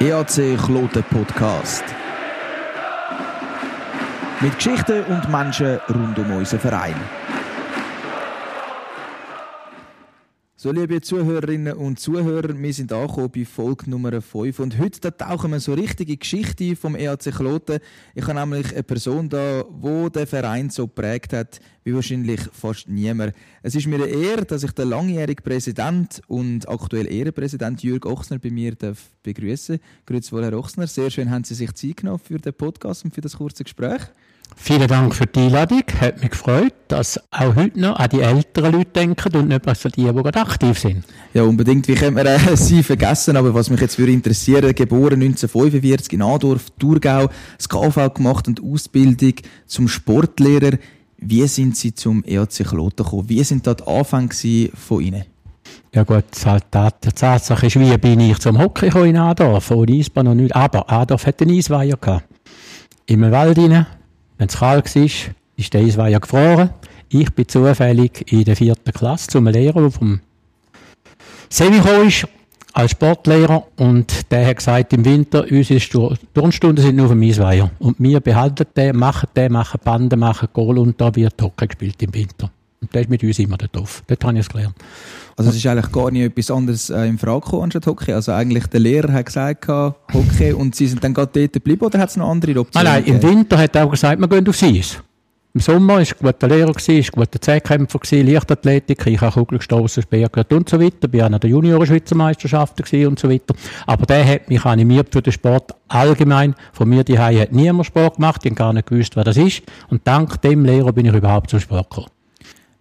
EAC Kloten Podcast. Mit Geschichten und Menschen rund um unseren Verein. So, liebe Zuhörerinnen und Zuhörer, wir sind angekommen bei Folge Nummer 5 und heute tauchen wir so richtige Geschichte vom EAC Kloten. Ich habe nämlich eine Person da, wo der Verein so geprägt hat, wie wahrscheinlich fast niemand. Es ist mir eine Ehre, dass ich den langjährigen Präsident und aktuell Ehrenpräsident Jürg Ochsner bei mir darf. Grüezi wohl, Herr Ochsner. Sehr schön, haben Sie sich Zeit genommen für den Podcast und für das kurze Gespräch. Vielen Dank für die Einladung. Hat mich gefreut, dass auch heute noch an die älteren Leute denken und nicht bloß an die, die gerade aktiv sind. Ja, unbedingt. Wie können wir äh, Sie vergessen? Aber was mich jetzt würde interessieren, geboren 1945 in Adorf, Thurgau, das KV gemacht und Ausbildung zum Sportlehrer. Wie sind Sie zum EAC Kloten gekommen? Wie sind da die Anfänge von Ihnen? Ja gut, halt, die Tatsache ist, wie bin ich zum Hockey gekommen in Adorf? Ohne Eisbahn noch nicht. Aber Adorf hatte einen Eisweiher gehabt. Im Wald rein wenn es kalt war, ist der Eisweiher gefroren. Ich bin zufällig in der vierten Klasse zum Lehrer, der vom Semi ist, als Sportlehrer. Und der hat gesagt, im Winter, unsere Turnstunden sind nur dem Eisweiher. Und wir behalten den, machen den, machen Banden, machen Goal und da wird Hockey gespielt im Winter. Und der ist mit uns immer dort drauf. Dort habe ich es gelernt. Also es ist eigentlich gar nicht etwas anderes äh, in Frage gekommen anstatt Hockey? Also eigentlich der Lehrer hat gesagt, Hockey, und Sie sind dann gerade dort geblieben oder hat es noch andere Optionen? Nein, nein, im Winter hat er auch gesagt, wir gehen aufs Eis. Im Sommer war ein guter Lehrer, war ein guter Zehnkämpfer, Leichtathletik, ich habe Kugel gestossen, Speer und so weiter, bin auch an der Junioren-Schweizer Meisterschaften und so weiter. Aber der hat mich animiert für den Sport allgemein. Von mir die hat niemand Sport gemacht, ich habe gar nicht gewusst, wer das ist. Und dank dem Lehrer bin ich überhaupt zum Sport gekommen.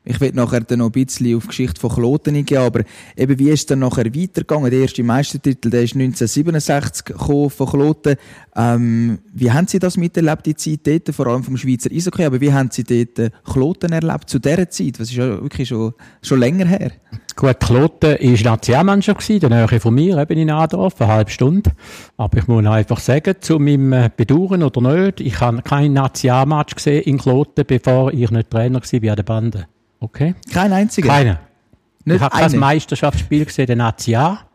Ich will nachher dann noch ein bisschen auf die Geschichte von Kloten eingehen, aber eben, wie ist es dann nachher weitergegangen? Der erste Meistertitel, der ist 1967 von Kloten. Ähm, wie haben Sie das miterlebt, die Zeit dort, vor allem vom Schweizer Eishockey, aber wie haben Sie dort äh, Kloten erlebt zu dieser Zeit? Das ist ja wirklich schon, schon länger her. Gut, Kloten war Nationalmannschaft, in der Nähe von mir, eben in Adorf, eine halbe Stunde. Aber ich muss einfach sagen, zu meinem äh, Bedauern oder nicht, ich habe keinen Nationalmatch gesehen in Kloten, bevor ich nicht Trainer war bei der Bande. Okay. Kein einziger? Keine. Nicht ich habe kein Meisterschaftsspiel gesehen, den Jahr,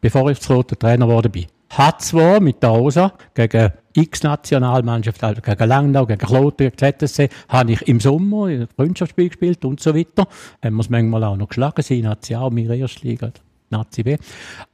bevor ich zu roter Trainer geworden bin. Hat zwar mit der OSA gegen X-Nationalmannschaft, also gegen Langnau, gegen Kloten, gegen ZSC, habe ich im Sommer ein Freundschaftsspiel gespielt und so weiter. Haben wir es manchmal auch noch geschlagen, sie National, meine Erstliga. Nazi B.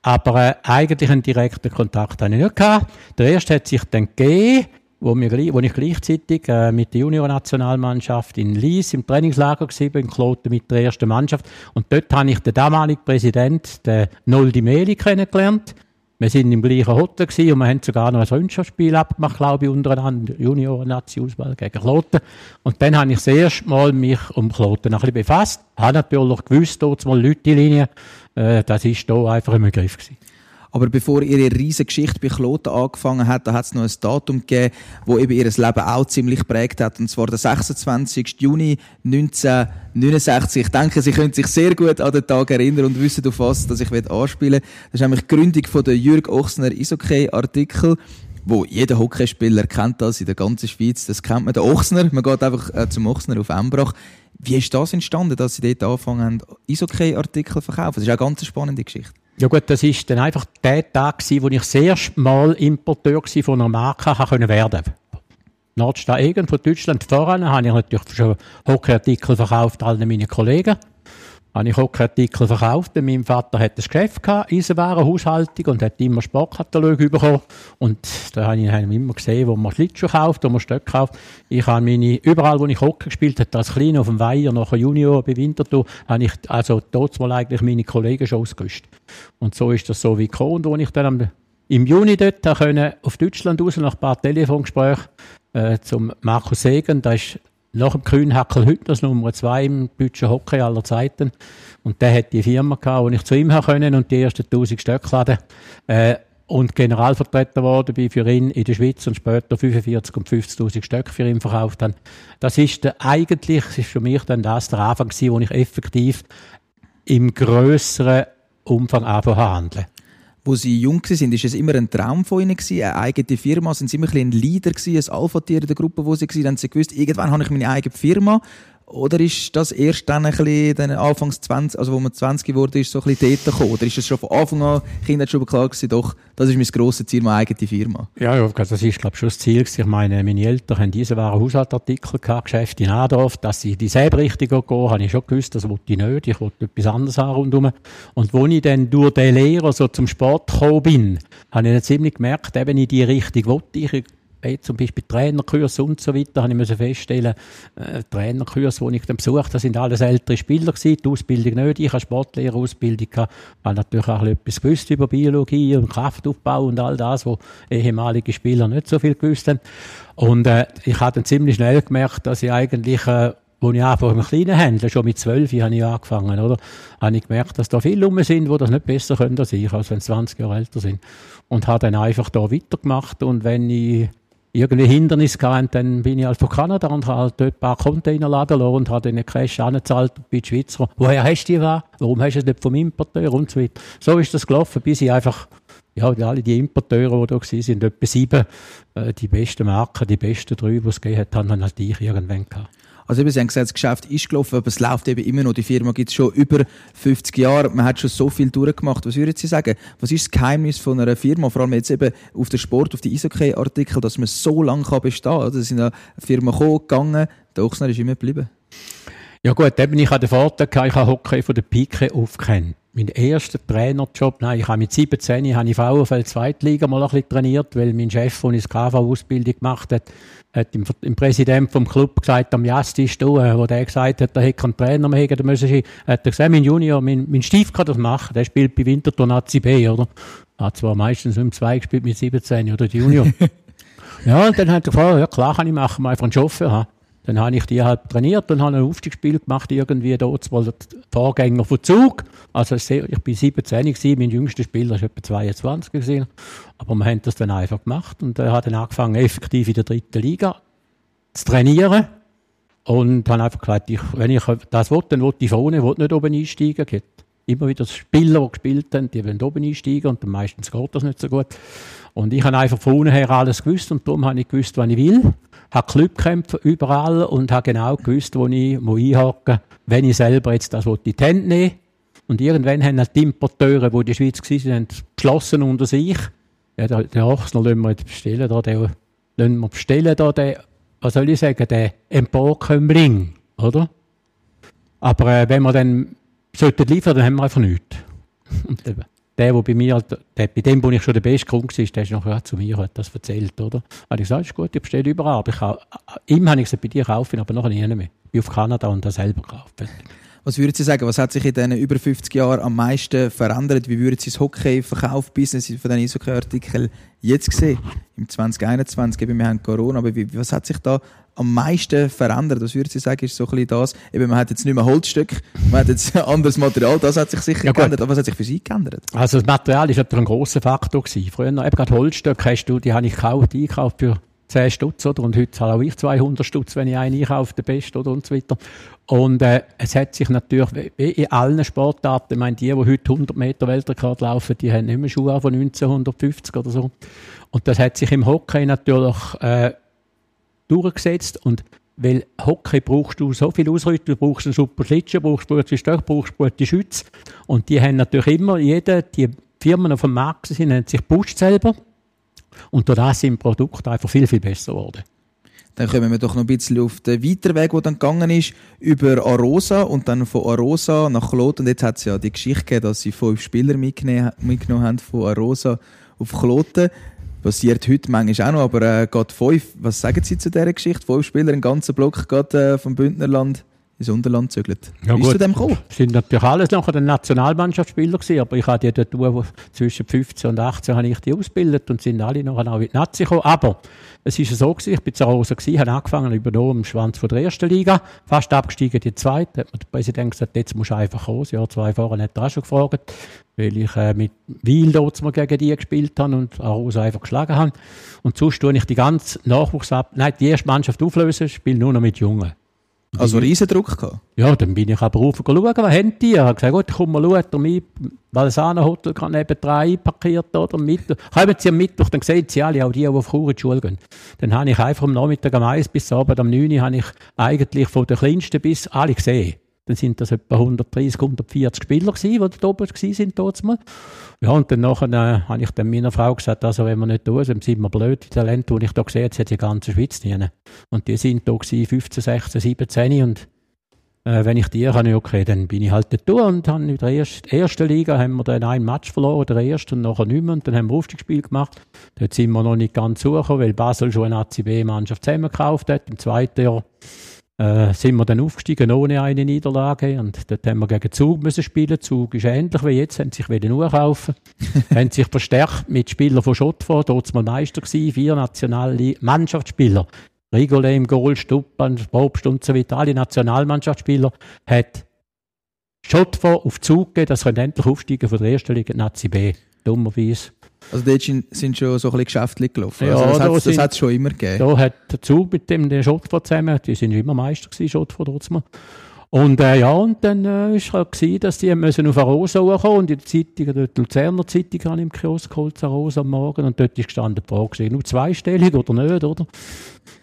Aber äh, eigentlich einen direkten Kontakt hatte ich nicht gehabt. Der erste hat sich dann gegeben, wo, wir, wo ich gleichzeitig äh, mit der Junior-Nationalmannschaft in Lies im Trainingslager war, in Kloten mit der ersten Mannschaft. Und dort habe ich den damaligen Präsident, den Noldi Meli, kennengelernt. Wir sind im gleichen Hotel gewesen und wir haben sogar noch ein Freundschaftsspiel abgemacht, glaube ich, untereinander, Junioren-Nazi-Auswahl gegen Kloten. Und dann habe ich das erste Mal mich um Kloten ein bisschen befasst. Habe natürlich gewusst, dort mal Leute in Linie, äh, das ist hier einfach im Begriff gewesen. Aber bevor ihre riesige Geschichte bei Kloten angefangen hat, da hat es noch ein Datum gegeben, wo eben ihr Leben auch ziemlich prägt hat. Und zwar der 26. Juni 1969. Ich denke, Sie können sich sehr gut an den Tag erinnern und wissen, auf was dass ich anspielen will. Das ist nämlich die Gründung von der Jürg Ochsner Isokay-Artikel wo jeder Hockeyspieler kennt das in der ganzen Schweiz. Das kennt man. Der Ochsner, man geht einfach äh, zum Ochsner auf Embrach. Wie ist das entstanden, dass Sie dort angefangen haben, Isokay-Artikel zu verkaufen? Das ist eine ganz spannende Geschichte. Ja gut, das ist dann einfach der Tag gewesen, wo ich das erste Mal Importeur von einer Marke können werden. Nordstadt Egen von Deutschland voran habe ich natürlich schon Hockeyartikel verkauft allen meinen Kollegen habe ich Hockeyartikel verkauft. Mein Vater hat ein Geschäft gehabt, Eisenwarenhaushaltung und hat immer Sportkatalog bekommen. Und da habe ich immer gesehen, wo man Schlittschuhe kauft, wo man Stöcke kauft. Ich habe meine, überall, wo ich Hockey gespielt habe, als Kleiner auf dem Weiher, nachher Junior bei Winterthur, habe ich also dort eigentlich meine Kollegen schon ausgerüstet. Und so ist das so wie gekommen. Und als ich dann am, im Juni dort können, auf Deutschland raus, nach ein paar Telefongesprächen, äh, zum Markus Segen, da ist nach dem heute das Nummer zwei im deutschen Hockey aller Zeiten. Und der hat die Firma gehabt, wo ich zu ihm können und die ersten 1000 Stück laden. Äh, und Generalvertreter geworden bin für ihn in der Schweiz und später 45 und 50.000 Stück für ihn verkauft habe. Das ist der, eigentlich, das ist für mich dann das der Anfang gewesen, wo ich effektiv im grösseren Umfang anfangen handeln wo sie jung waren, ist es immer ein Traum von ihnen gewesen, eine eigene Firma, sind sie immer ein, ein Leader gewesen, ein Alpha-Tier in der Gruppe, wo sie waren, dann haben sie gewusst, irgendwann habe ich meine eigene Firma. Oder ist das erst dann ein bisschen, dann Anfangs 20, also wo man 20 geworden ist, so ein bisschen dort gekommen? Oder ist das schon von Anfang an, Kinder schon klar gewesen, doch, das ist mein grosses Ziel, meine eigene Firma? Ja, ja das ist, glaube ich, schon das Ziel gewesen. Ich meine, meine Eltern haben diese waren Haushaltartikel gehabt, Geschäfte in Adorf, dass sie dieselbe Richtung gehen, habe ich schon gewusst, das wollte ich nicht. Ich wollte etwas anderes haben rundherum. Und wo ich dann durch den Lehrer so zum Sport gekommen bin, habe ich dann ziemlich gemerkt, eben in die Richtung wollte ich hey, zum Beispiel Trainerkurs und so weiter, habe ich müssen feststellen, äh, Trainerkurs, die ich dann besucht habe, sind alles ältere Spieler gewesen, die Ausbildung nicht. Ich habe Sportlehrerausbildung gehabt, habe natürlich auch etwas gewusst über Biologie und Kraftaufbau und all das, wo ehemalige Spieler nicht so viel gewusst haben. Und äh, ich habe dann ziemlich schnell gemerkt, dass ich eigentlich äh, wo ich einfach im kleinen Händler, schon mit zwölf habe ich angefangen, oder? Habe ich gemerkt, dass da viele rum sind, die das nicht besser können als ich, als wenn sie 20 Jahre älter sind. Und habe dann einfach da weitergemacht und wenn ich irgendwie Hindernis gehabt, dann bin ich halt von Kanada und habe halt dort ein paar Container laden lassen und habe den Cash angezahlt bei den Schweizer. Woher hast du die? Warum hast du es nicht vom Importeur und so weiter? So ist das gelaufen, bis ich einfach, ja, alle die Importeure, die da waren, sind etwa sieben, äh, die besten Marken, die besten drei, die es gegeben hat, haben dann halt ich irgendwann gehabt. Also eben, Sie haben gesagt, das Geschäft ist gelaufen, aber es läuft eben immer noch. Die Firma gibt es schon über 50 Jahre. Man hat schon so viel durchgemacht. Was würden Sie sagen? Was ist das Geheimnis von einer Firma? Vor allem jetzt eben auf den Sport, auf die Eishockey-Artikel, dass man so lange bestehen kann. Also, sind eine Firma gekommen, gegangen. Der Ochsner ist immer geblieben. Ja gut, eben, ich hatte den Vorteil, ich habe Hockey von der Pike aufgekannt mein erster Trainerjob, nein, ich habe mit 17 habe ich VfL Zweitliga mal ein bisschen trainiert, weil mein Chef, der ich KV-Ausbildung gemacht hat, hat dem, dem Präsident vom Club gesagt, am Jastisch, du, äh, wo der gesagt hat, da hätte keinen Trainer mehr, da müssen hat er gesagt, mein Junior, mein, mein Stief kann das machen, der spielt bei Winterthur Nazi B, oder? Hat zwar meistens im 2 gespielt mit 17, oder, die Junior. ja, und dann hat er gefragt, ja klar kann ich machen, mal einfach einen Chauffeur haben. Dann habe ich die halt trainiert und habe ein Aufstiegsspiel gemacht, irgendwie dort, mal der Vorgänger von Zug. Also ich bin 17 gewesen, mein jüngster Spieler war etwa 22 gewesen. Aber wir haben das dann einfach gemacht und er hat dann angefangen, effektiv in der dritten Liga zu trainieren. Und habe einfach gesagt, ich, wenn ich das will, dann will ich vorne, will nicht oben einsteigen. Es immer wieder Spieler, die gespielt haben, die wollen oben einsteigen und meistens geht das nicht so gut. Und ich habe einfach von unten her alles gewusst und darum habe ich gewusst, was ich will habe Clubkämpfe überall und habe genau gewusst, wo ich einhaken wenn ich selber jetzt das in die Hände nehme. Und irgendwann haben halt die Importeure, die in der Schweiz waren, beschlossen unter sich, ja, den Ochsner lassen wir jetzt bestellen, da, den lassen wir bestellen, da, den, was soll ich sagen, den Emporkömmling, oder? Aber äh, wenn wir dann sollten liefern, dann haben wir einfach nichts. Der, der bei mir, der, bei dem, wo ich schon der beste Kunde war, der ist noch zu mir, hat das erzählt, oder? Habe ich gesagt, ist gut, ich bestelle überall, aber ich habe, ihm habe ich gesagt, bei dir kaufen, aber noch nie mehr. Ich bin auf Kanada und das selber gekauft. Was würden Sie sagen, was hat sich in diesen über 50 Jahren am meisten verändert? Wie würden Sie das Hockey-Verkauf-Business von diesen Eishockey-Artikeln jetzt sehen? Im 2021, eben, wir haben Corona, aber wie, was hat sich da am meisten verändert? Was würden Sie sagen, ist so ein bisschen das? Eben, man hat jetzt nicht mehr Holzstück, man hat jetzt anderes Material, das hat sich sicher ja, geändert. Aber was hat sich für Sie geändert? Also das Material ist natürlich ein grosser Faktor gewesen. Früher, eben gerade Holzstück hast du, die habe ich gekauft, eingekauft für 10 Stutz, oder? Und heute zahle auch ich 200 Stutz, wenn ich einen einkaufe, der Beste, oder? Und so weiter. Und, äh, es hat sich natürlich, wie in allen Sportarten, ich meine, die, die heute 100 Meter Weltrekord laufen, die haben nicht mehr Schuhe von 1950 oder so. Und das hat sich im Hockey natürlich, äh, durchgesetzt und weil Hockey brauchst du so viel Ausrüstung, du brauchst einen super Schlittschuh, brauchst gute Stöcke, brauchst gute Schütze. Und die haben natürlich immer, jede, die Firmen auf dem Markt sind, haben sich pusht selber. Und durch das sind Produkte einfach viel, viel besser geworden. Dann kommen wir doch noch ein bisschen auf den weiteren Weg, der dann gegangen ist, über Arosa und dann von Arosa nach Kloten. Und jetzt hat es ja die Geschichte gegeben, dass sie fünf Spieler mitgenommen haben von Arosa auf Kloten. Passiert heute manchmal auch noch, aber äh, geht fünf, was sagen Sie zu dieser Geschichte? Fünf Spieler, im ganzen Block geht äh, vom Bündnerland ins Unterland zügelt. Ja, Wie ist zu dem gekommen? sind natürlich alles nachher der Nationalmannschaftsspieler gewesen, aber ich hatte ja dort zwischen 15 und 18 habe ich die ausgebildet und sind alle nachher auch in die Nazi gekommen. Aber es ist so gewesen, ich bin zu Rosa gewesen, habe angefangen übernommen im Schwanz von der ersten Liga, fast abgestiegen die zweite, hat mir der Präsident gesagt, jetzt musst du einfach. Das Jahr zwei vorher hat er auch schon gefragt, weil ich äh, mit Wiel dort mal gegen die gespielt habe und Arosa einfach geschlagen habe. Und sonst tue ich die ganze Nachwuchs ab, nein, die erste Mannschaft auflösen, spiele nur noch mit Jungen. Also riesen Druck gehabt? Ja, dann bin ich aber rauf schauen, was haben die? Ich habe gesagt, gut, komm mal schauen, der mit, Valsana Hotel kann neben drei einparkiert oder mit. Kommen Sie am Mittwoch, dann sehen Sie alle, auch die, die auf Chur in die Schule gehen. Dann habe ich einfach am Nachmittag am 1 bis Abend am 9 Uhr, habe ich eigentlich von der Kleinsten bis alle gesehen. Dann sind das etwa 130, 140 Spieler gewesen, die da oben waren, dort mal. Ja, und dann nachher, äh, habe ich dann meiner Frau gesagt, also wenn wir nicht tun, dann sind wir blöd, die Talente, die ich da gesehen habe, jetzt hat die ganze Schweiz nicht. Und die sind da gewesen, 15, 16, 17 und äh, wenn ich die kann, okay, dann bin ich halt da und dann in der ersten, ersten Liga haben wir dann ein Match verloren, der erste und nachher nicht mehr und dann haben wir Aufstiegsspiel gemacht. Dort sind wir noch nicht ganz suchen, weil Basel schon eine ACB-Mannschaft zusammengekauft hat. Im zweiten Jahr äh, sind wir dann aufgestiegen ohne eine Niederlage und dort haben wir gegen Zug müssen spielen. Zug ist ähnlich wie jetzt, haben sich wieder nur kaufen, haben sich verstärkt mit Spielern von Schottford, dort mal Meister gewesen, vier nationale Mannschaftsspieler. Rigole im Goal, Stuppan, Probst und so weiter, alle Nationalmannschaftsspieler hat Schottford auf Zug gegeben, dass sie endlich aufsteigen von der ersten Liga Nazi B. Dummerweise also dort sind schon so ein bisschen Geschäfte gelaufen. Ja, also das da hat es schon immer gegeben. Da hat der Zug mit dem den Schottford zusammen, die sind immer Meister gewesen, Schottford trotzdem. Und äh, ja, und dann äh, ist halt gewesen, dass die müssen auf Arosa kommen und in der Zeitung, die Luzerner Zeitung habe ich im Kiosk geholt, Arosa am Morgen und dort ist gestanden die Frage, nur zweistellig oder nicht, oder?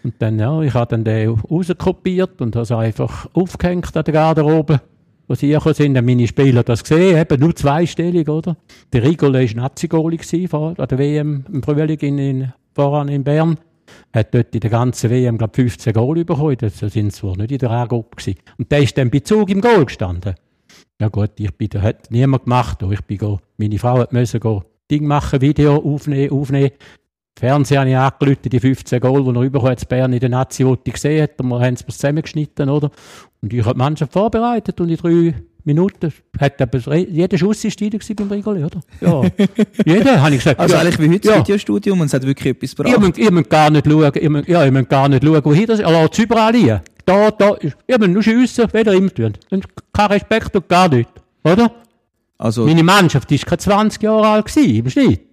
Und dann, ja, ich habe dann den rauskopiert und habe es einfach aufgehängt an der Garderobe wo sie gekommen sind, haben meine Spieler das gesehen, eben nur zweistellig, oder? Der Rigolo war Nazi-Goalie an der WM im Frühling in, in, voran in Bern. Hat dort in der ganzen WM, glaube 15 Goal bekommen. Das sind zwar nicht in der A-Gruppe. Und der ist dann bei Zug im Goal gestanden. Ja gut, ich bin, das hat niemand gemacht. Ich bin go, meine Frau hat müssen go Ding machen, Video aufnehmen, aufnehmen. Fernsehen habe ich angerufen, die 15 Goal, die er bekommen hat, Bern in der Nazi, gesehen hat. Wir haben es zusammengeschnitten, oder? Und ich habe die Mannschaft vorbereitet und in drei Minuten hat aber jeder Schuss ist rein beim Rigoli, oder? Ja. jeder, habe ich gesagt. Also ja. eigentlich wie heute das ja. Videostudium und es hat wirklich etwas gebracht. Ihr müsst, ihr müsst gar nicht schauen, ihr müsst, ja, ihr müsst gar nicht schauen, wohin das ist. Er lässt es überall liegen. Da, da, ihr müsst nur schiessen, weder immer tun. Kein Respekt und gar nicht, oder? Also, Meine Mannschaft war keine 20 Jahre alt gewesen, im Schnitt.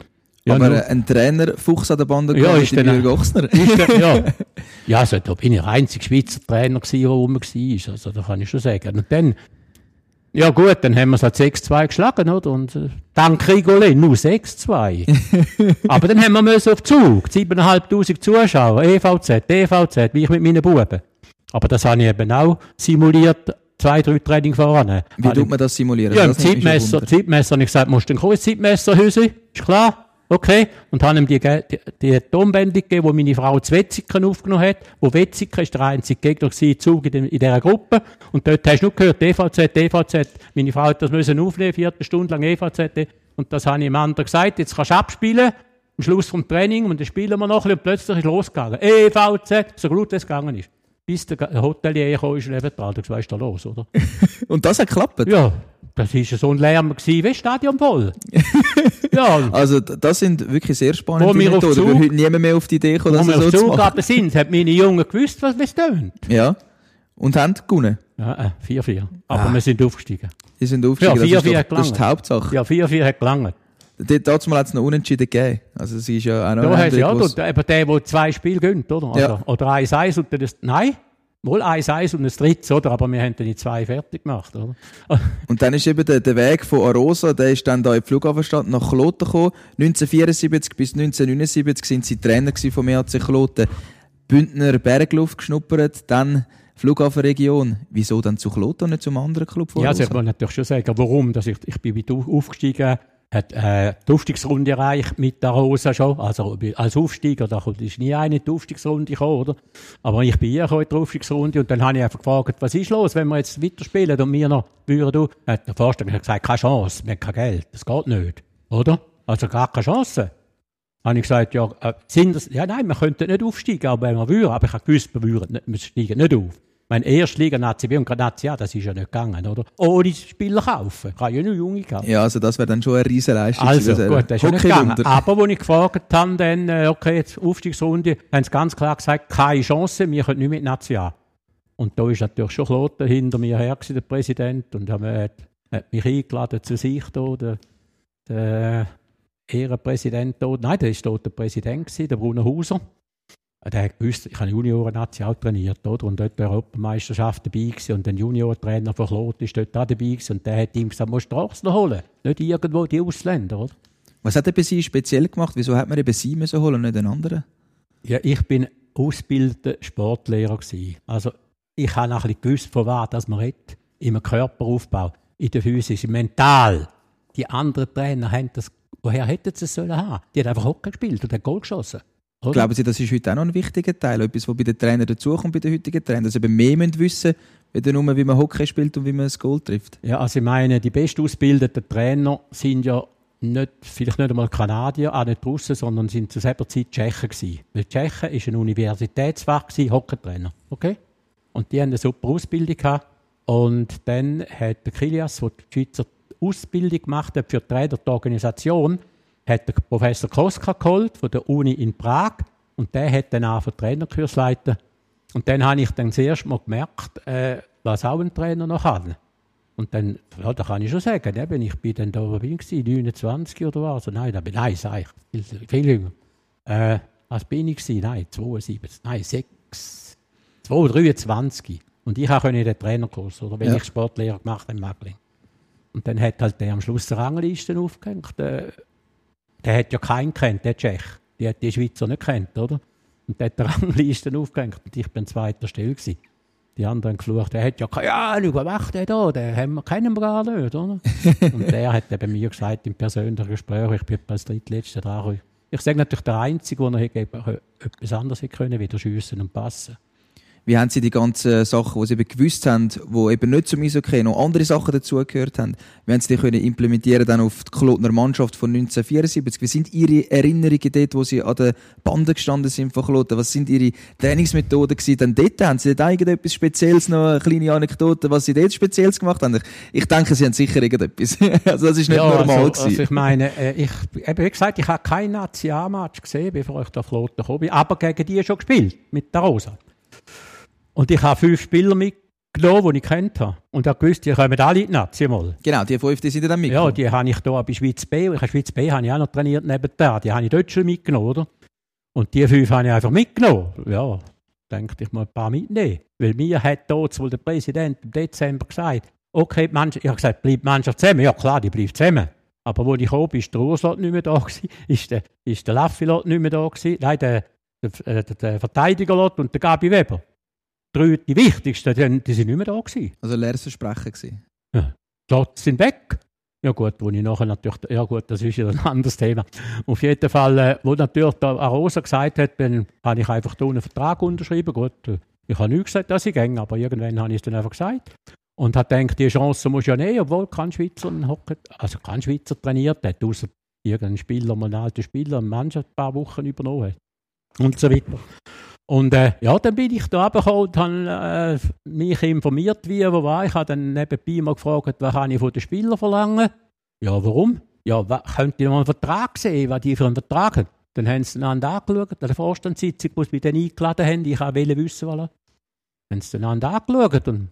Ja, aber nur, ein Trainer Fuchs an der Bande ja, ist der Jürgen Ochsner. ja. ja, also da bin ich der einzige Schweizer Trainer gewesen, der rum war. Also da kann ich schon sagen. Und dann, ja gut, dann haben wir es halt 6-2 geschlagen, oder? Und äh, dank Rigole nur 6-2. aber dann haben wir müssen auf Zug, 7'500 Zuschauer, EVZ, EVZ, wie ich mit meinen Buben. Aber das habe ich eben auch simuliert, zwei, drei Training voran. Wie tut man das simulieren? Ja, im Zeitmesser, Zeitmesser habe ich gesagt, musst du kommen, Zeitmesser, Hüse, ist klar. Okay, und haben ihm die, die, die Tonbände gegeben, wo meine Frau zu Wetzigen aufgenommen hat. Wo Wetzigen ist der einzige Gegner gewesen, Zug in, in dieser Gruppe. Und dort hast du nur gehört, EVZ, EVZ. Meine Frau hat das müssen aufnehmen, vierte Stunde lang EVZ. Und das habe ich dem anderen gesagt, jetzt kannst du abspielen. Am Schluss vom Training, und dann spielen wir noch ein bisschen, und plötzlich ist losgegangen. EVZ, so gut es gegangen ist. Bis der Hotelier kam, ist neben dran, du weißt da los, oder? und das hat geklappt? Ja. Das war so ein Lärm wie Stadion voll. ja. Also das sind wirklich sehr spannende Methoden. Würde heute niemand mehr auf die Idee kommen, dass wir so Zug zu sind, haben meine Jungen gewusst, was es tönt. Ja. Und haben gewonnen? Ja, 4-4. Äh, Aber ah. wir sind aufgestiegen. Sie sind aufgestiegen, ja, 4, das, ist doch, das ist die Hauptsache. Ja, 4-4 hat gelangt. Dort hat es noch unentschieden gegeben. Also es ist ja auch noch da ja, da, eben der, der zwei Spiele gönnt, oder? Also, ja. Oder 1-1 und dann das, nein, Wohl eins, eins und ein drittes, oder? Aber wir haben dann die zwei fertig gemacht, oder? und dann ist eben der, der Weg von Arosa, der ist dann da in die Flughafenstadt nach Kloten gekommen. 1974 bis 1979 sind sie Trainer vom EAC Kloten. Bündner Bergluft geschnuppert, dann Flughafenregion. Wieso dann zu Kloten und nicht zum anderen Club von Ja, also ich will natürlich schon sagen, warum. Dass ich, ich bin wieder aufgestiegen hat äh, die Aufstiegsrunde erreicht mit der Rosa schon. Also als Aufsteiger, da ist nie eine in die gekommen, oder? Aber ich bin hier in die Aufstiegsrunde und dann habe ich einfach gefragt, was ist los, wenn wir jetzt weiterspielen und wir noch würden, hat der Vorstand gesagt, keine Chance, wir haben kein Geld, das geht nicht, oder? Also gar keine Chance. Habe ich gesagt, ja, äh, sind das, ja nein, wir könnten nicht aufsteigen, aber wenn wir würden, aber ich habe gewusst, wir würden nicht, wir steigen nicht auf. Mein Erstliga Nazi B und gerade Nazi A, das ist ja nicht gegangen, oder? Ohne Spieler kaufen. Ich habe ja nur Junge gehabt. Ja, also das wäre dann schon eine riesige Leistung. Also gut, das ist ja nicht gegangen. Aber wo ich gefragt habe, dann, äh, okay, jetzt Aufstiegsrunde, haben sie ganz klar gesagt, keine Chance, wir können nicht mit Nazi A. Und da ist natürlich schon Kloten hinter mir her, gewesen, der Präsident, und hat, hat mich eingeladen zu sich da, der, der Ehrenpräsident da. Nein, der war dort der Präsident, gewesen, der Bruno Hauser. Der gewusst, ich habe Junioren-Nazi auch trainiert, oder? Und dort der Europameisterschaft dabei gewesen. Und der Junior-Trainer von Klot ist dort auch dabei gewesen. Und der hat ihm gesagt, musst du Draxler holen. Nicht irgendwo die Ausländer, oder? Was hat er bei Sie speziell gemacht? Wieso hat man eben Sie müssen holen und nicht einen anderen? Ja, ich bin ausgebildeter Sportlehrer gewesen. Also, ich habe ein bisschen gewusst, von was dass man redet. Im Körperaufbau, in der Physis, mental. Die anderen Trainer haben das, woher hätten sie es sollen haben? Die haben einfach Hockey gespielt und haben Goal geschossen. Oder? Glauben Sie, das ist heute auch noch ein wichtiger Teil? Etwas, was bei den Trainern dazukommt, bei den heutigen Trainern? Dass sie eben mehr müssen wissen müssen, nur, wie man Hockey spielt und wie man das Goal trifft? Ja, also ich meine, die bestausgebildeten Trainer sind ja nicht, vielleicht nicht einmal Kanadier, auch nicht Russen, sondern sind zu selber Zeit Tschechen gewesen. Weil Tschechen ist ein Universitätsfach gewesen, Hockeytrainer. Okay? Und die haben eine super Ausbildung gehabt. Und dann hat der Kilias, der die Schweizer Ausbildung gemacht hat für die Trainer der Organisation, hat der Professor Koska geholt von der Uni in Prag und der hat dann auch für Trainerkurs leiten. Und dann habe ich dann das erste Mal gemerkt, äh, was auch ein Trainer noch kann. Und dann, ja, da kann ich schon sagen, eben, ich bin dann da, wo bin ich, 29 oder was? Also, nein, da bin, nein, sag ich, viel, viel jünger. Äh, was bin ich gewesen? Nein, 72, nein, 6, 2, 23. Und ich konnte den Trainerkurs, oder, wenn ja. ich Sportlehrer gemacht habe in Magling. Und dann hat halt der am Schluss die Rangliste aufgehängt. Äh, der hat ja keinen kennt, der Tschech. Die hat die Schweizer nicht kennt, oder? Und der hat die Rangliste aufgehängt und ich bin zweiter Stelle gewesen. Die anderen geflucht, der hat ja keine Ahnung, was macht der da? Den haben wir, kennen wir gar nicht, oder? und der hat eben mir gesagt im persönlichen Gespräch, ich bin als drittletzter dran. Ich sage natürlich der Einzige, der etwas anderes hätte können, wieder schiessen und passen wie haben Sie die ganzen Sachen, die Sie eben gewusst haben, die eben nicht zum Eishockey noch andere Sachen dazugehört haben, wie haben Sie die können implementieren dann auf die Klotner Mannschaft von 1974? Wie sind Ihre Erinnerungen dort, wo Sie an der Bande gestanden sind von Kloten? Was sind Ihre Trainingsmethoden gewesen? Dann dort haben Sie dort irgendetwas Spezielles, noch eine kleine Anekdote, was Sie dort Spezielles gemacht haben? Ich denke, Sie haben sicher irgendetwas. also das ist nicht ja, normal also, also ich meine, äh, ich, eben wie gesagt, ich habe keinen Nationalmatch gesehen, bevor ich da Kloten gekommen bin, aber gegen die schon gespielt, mit der Rosa. Und ich habe fünf Spieler mitgenommen, die ich kennt habe. Und ich gewusst, die kommen alle in die mal. Genau, die fünf, die sind dann mitgenommen. Ja, die habe ich hier bei Schweiz B. Ich habe Schweiz B habe ich auch noch trainiert nebenher. Die habe ich dort schon mitgenommen, oder? Und die fünf habe ich einfach mitgenommen. Ja, denke ich mal ein paar mitnehmen. Weil mir hat dort wohl der Präsident im Dezember gesagt, okay, die Mannschaft, ich habe gesagt, bleibt die Mannschaft zusammen? Ja klar, die bleibt zusammen. Aber wo ich kam, ist der Urslot nicht mehr da gewesen, ist der, ist der Laffilot nicht mehr da gewesen, nein, der, der, der, der Verteidigerlot und der Gabi Weber drei, die wichtigsten, die, die sind nicht mehr da gewesen. Also leeres Versprechen gewesen. Ja. Die sind weg. Ja gut, wo ich nachher natürlich, ja gut, das ist ja ein anderes Thema. Auf jeden Fall, äh, wo natürlich der Arosa gesagt hat, dann habe ich einfach da einen Vertrag unterschrieben. Gut, äh, ich habe nicht gesagt, dass ich gehe, aber irgendwann habe ich es dann einfach gesagt. Und habe gedacht, die Chance muss ja nehmen, obwohl kein Schweizer also kein Schweizer trainiert hat, außer irgendein Spieler, ein alter Spieler, eine Mannschaft ein paar Wochen übernommen hat. Und so weiter. Und äh, ja, dann bin ich da runtergekommen und habe äh, mich informiert, wie, wo war. Ich habe dann nebenbei mal gefragt, was kann ich von den Spielern verlangen? Ja, warum? Ja, könnt ihr mal einen Vertrag sehen, was die für einen Vertrag haben? Dann haben sie einander angeschaut, an der Vorstandssitzung, wo sie mich dann eingeladen haben. Ich wollte wissen, wollen. Dann haben sie einander angeschaut und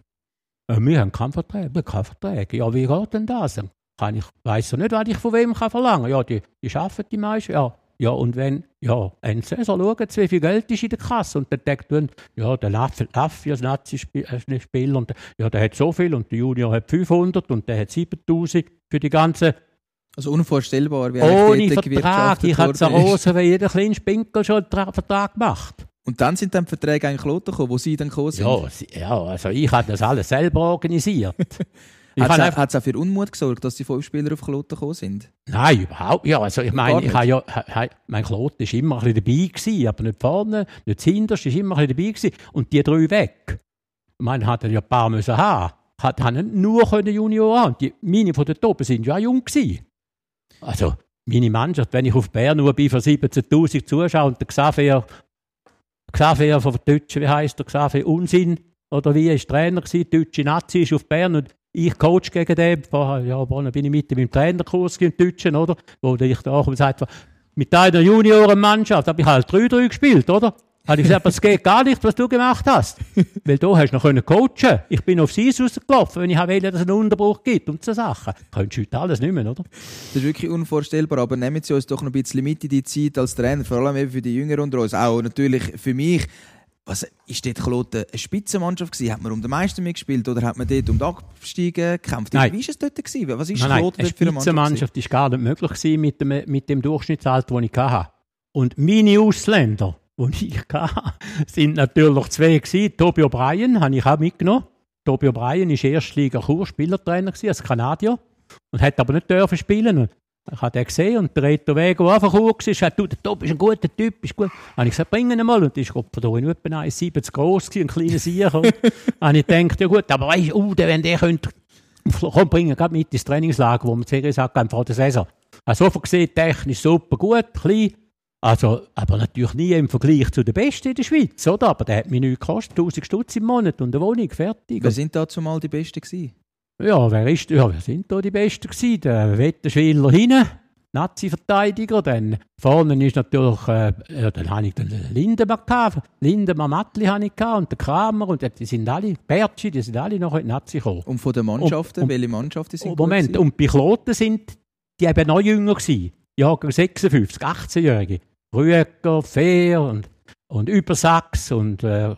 äh, wir haben keinen Vertrag, wir keinen Vertrag. Ja, wie geht denn das? Kann ich weiss ja nicht, was ich von wem kann verlangen kann. Ja, die, die arbeiten die meisten. Ja, ja, und wenn, ja, ein Saison schauen wie viel Geld ist in der Kasse und dann denkt man, ja, der Laffi als Nazi-Spieler, und ja, der hat so viel und der Junior hat 500 und der hat 7000 für die ganze also unvorstellbar, wie Ohne Vertrag. Ich hatte Zarosa wie jeder kleine Spinkel schon einen Vertrag gemacht. Und dann sind dann die Verträge eigentlich gekommen, wo Sie dann gekommen sind? Ja, ja also ich habe das alles selber organisiert. Hat es auch für Unmut gesorgt, dass die fünf Spieler auf Kloten gekommen sind? Nein, überhaupt ja. Also ich meine, ich ja, mein Kloten war immer ein bisschen dabei, gewesen, aber nicht vorne, nicht hinterst, ist immer ein bisschen dabei gewesen. Und die drei weg. Meine, hat ja ein paar müssen haben. Hat, haben nur können Junior haben. Die, meine von den Toppen sind ja auch jung gewesen. Also, meine Mannschaft, wenn ich auf Bern nur bei von 17.000 Zuschauern und der Xavier, Xavier von der Deutschen, wie heisst der Xavier, Unsinn, oder wie, ist Trainer gewesen, deutsche Nazi, ist auf Bern und ich coach gegen den, vorher, ja, bin ich mit im Trainerkurs im Deutschen, oder? Wo ich da auch gesagt habe, mit einer Juniorenmannschaft habe ich halt 3-3 gespielt, oder? Habe ich gesagt, es geht gar nicht, was du gemacht hast. Weil du hast noch können coachen. Ich bin aufs Eis rausgelaufen, wenn ich wollte, dass es einen Unterbruch gibt und so Sachen. Könntest du heute alles nicht mehr, oder? Das ist wirklich unvorstellbar, aber nehmen Sie uns doch noch ein bisschen mit in die Zeit als Trainer, vor allem eben für die Jüngeren unter uns, auch natürlich für mich. Was ist dort Kloten eine Spitzenmannschaft gewesen? Hat man um den Meister mitgespielt oder hat man dort um den Abstieg gekämpft? Nein. Wie war es dort gewesen? Was ist Nein, nein, Kloten eine für eine Mannschaft? Spitzenmannschaft ist gar nicht möglich gewesen mit dem, mit dem Durchschnittsalter, das ich hatte. Und meine Ausländer, die ich hatte, sind natürlich zwei gewesen. Tobi O'Brien habe ich auch mitgenommen. Tobi O'Brien war Erstliga-Kur-Spielertrainer gewesen, als Kanadier. Und hat aber nicht dürfen spielen. Ich habe den gesehen und der Reto Vego, der einfach Kur war, hat du, der Tobi ist ein guter Typ, ist gut. Dann habe ich gesagt, bring ihn mal. Und der ist Gott verdammt nur etwa 1,70 groß gewesen, ein kleiner dann habe ich gedacht, ja gut, aber weißt du, uh, der, wenn der könnte, komm, bring ihn gerade mit ins Trainingslager, wo wir Serie gesagt haben, vor der Saison. Also so gesehen, technisch super gut, klein. Also, aber natürlich nie im Vergleich zu den Besten in der Schweiz, oder? Aber der hat mir nichts gekostet, 1000 Stutz im Monat und eine Wohnung, fertig. Wer sind da zumal die Besten gewesen? Ja, wer ist, ja, wer sind da die Besten gewesen? Der Wetterschwiller hinten, Nazi-Verteidiger, dann vorne ist natürlich, äh, ja, dann habe ich den Lindemann gehabt, Lindemann Mattli habe ich gehabt und der Kramer und die sind alle, Bertschi, die sind alle noch in die Nazi gekommen. Und von den Mannschaften, Und- und- welche Mannschaften sind gut Moment, und bei Kloten sind die eben noch jünger gewesen. Jahrgang 56, 18-Jährige. Rüeger, Fehr und, und Übersachs und äh,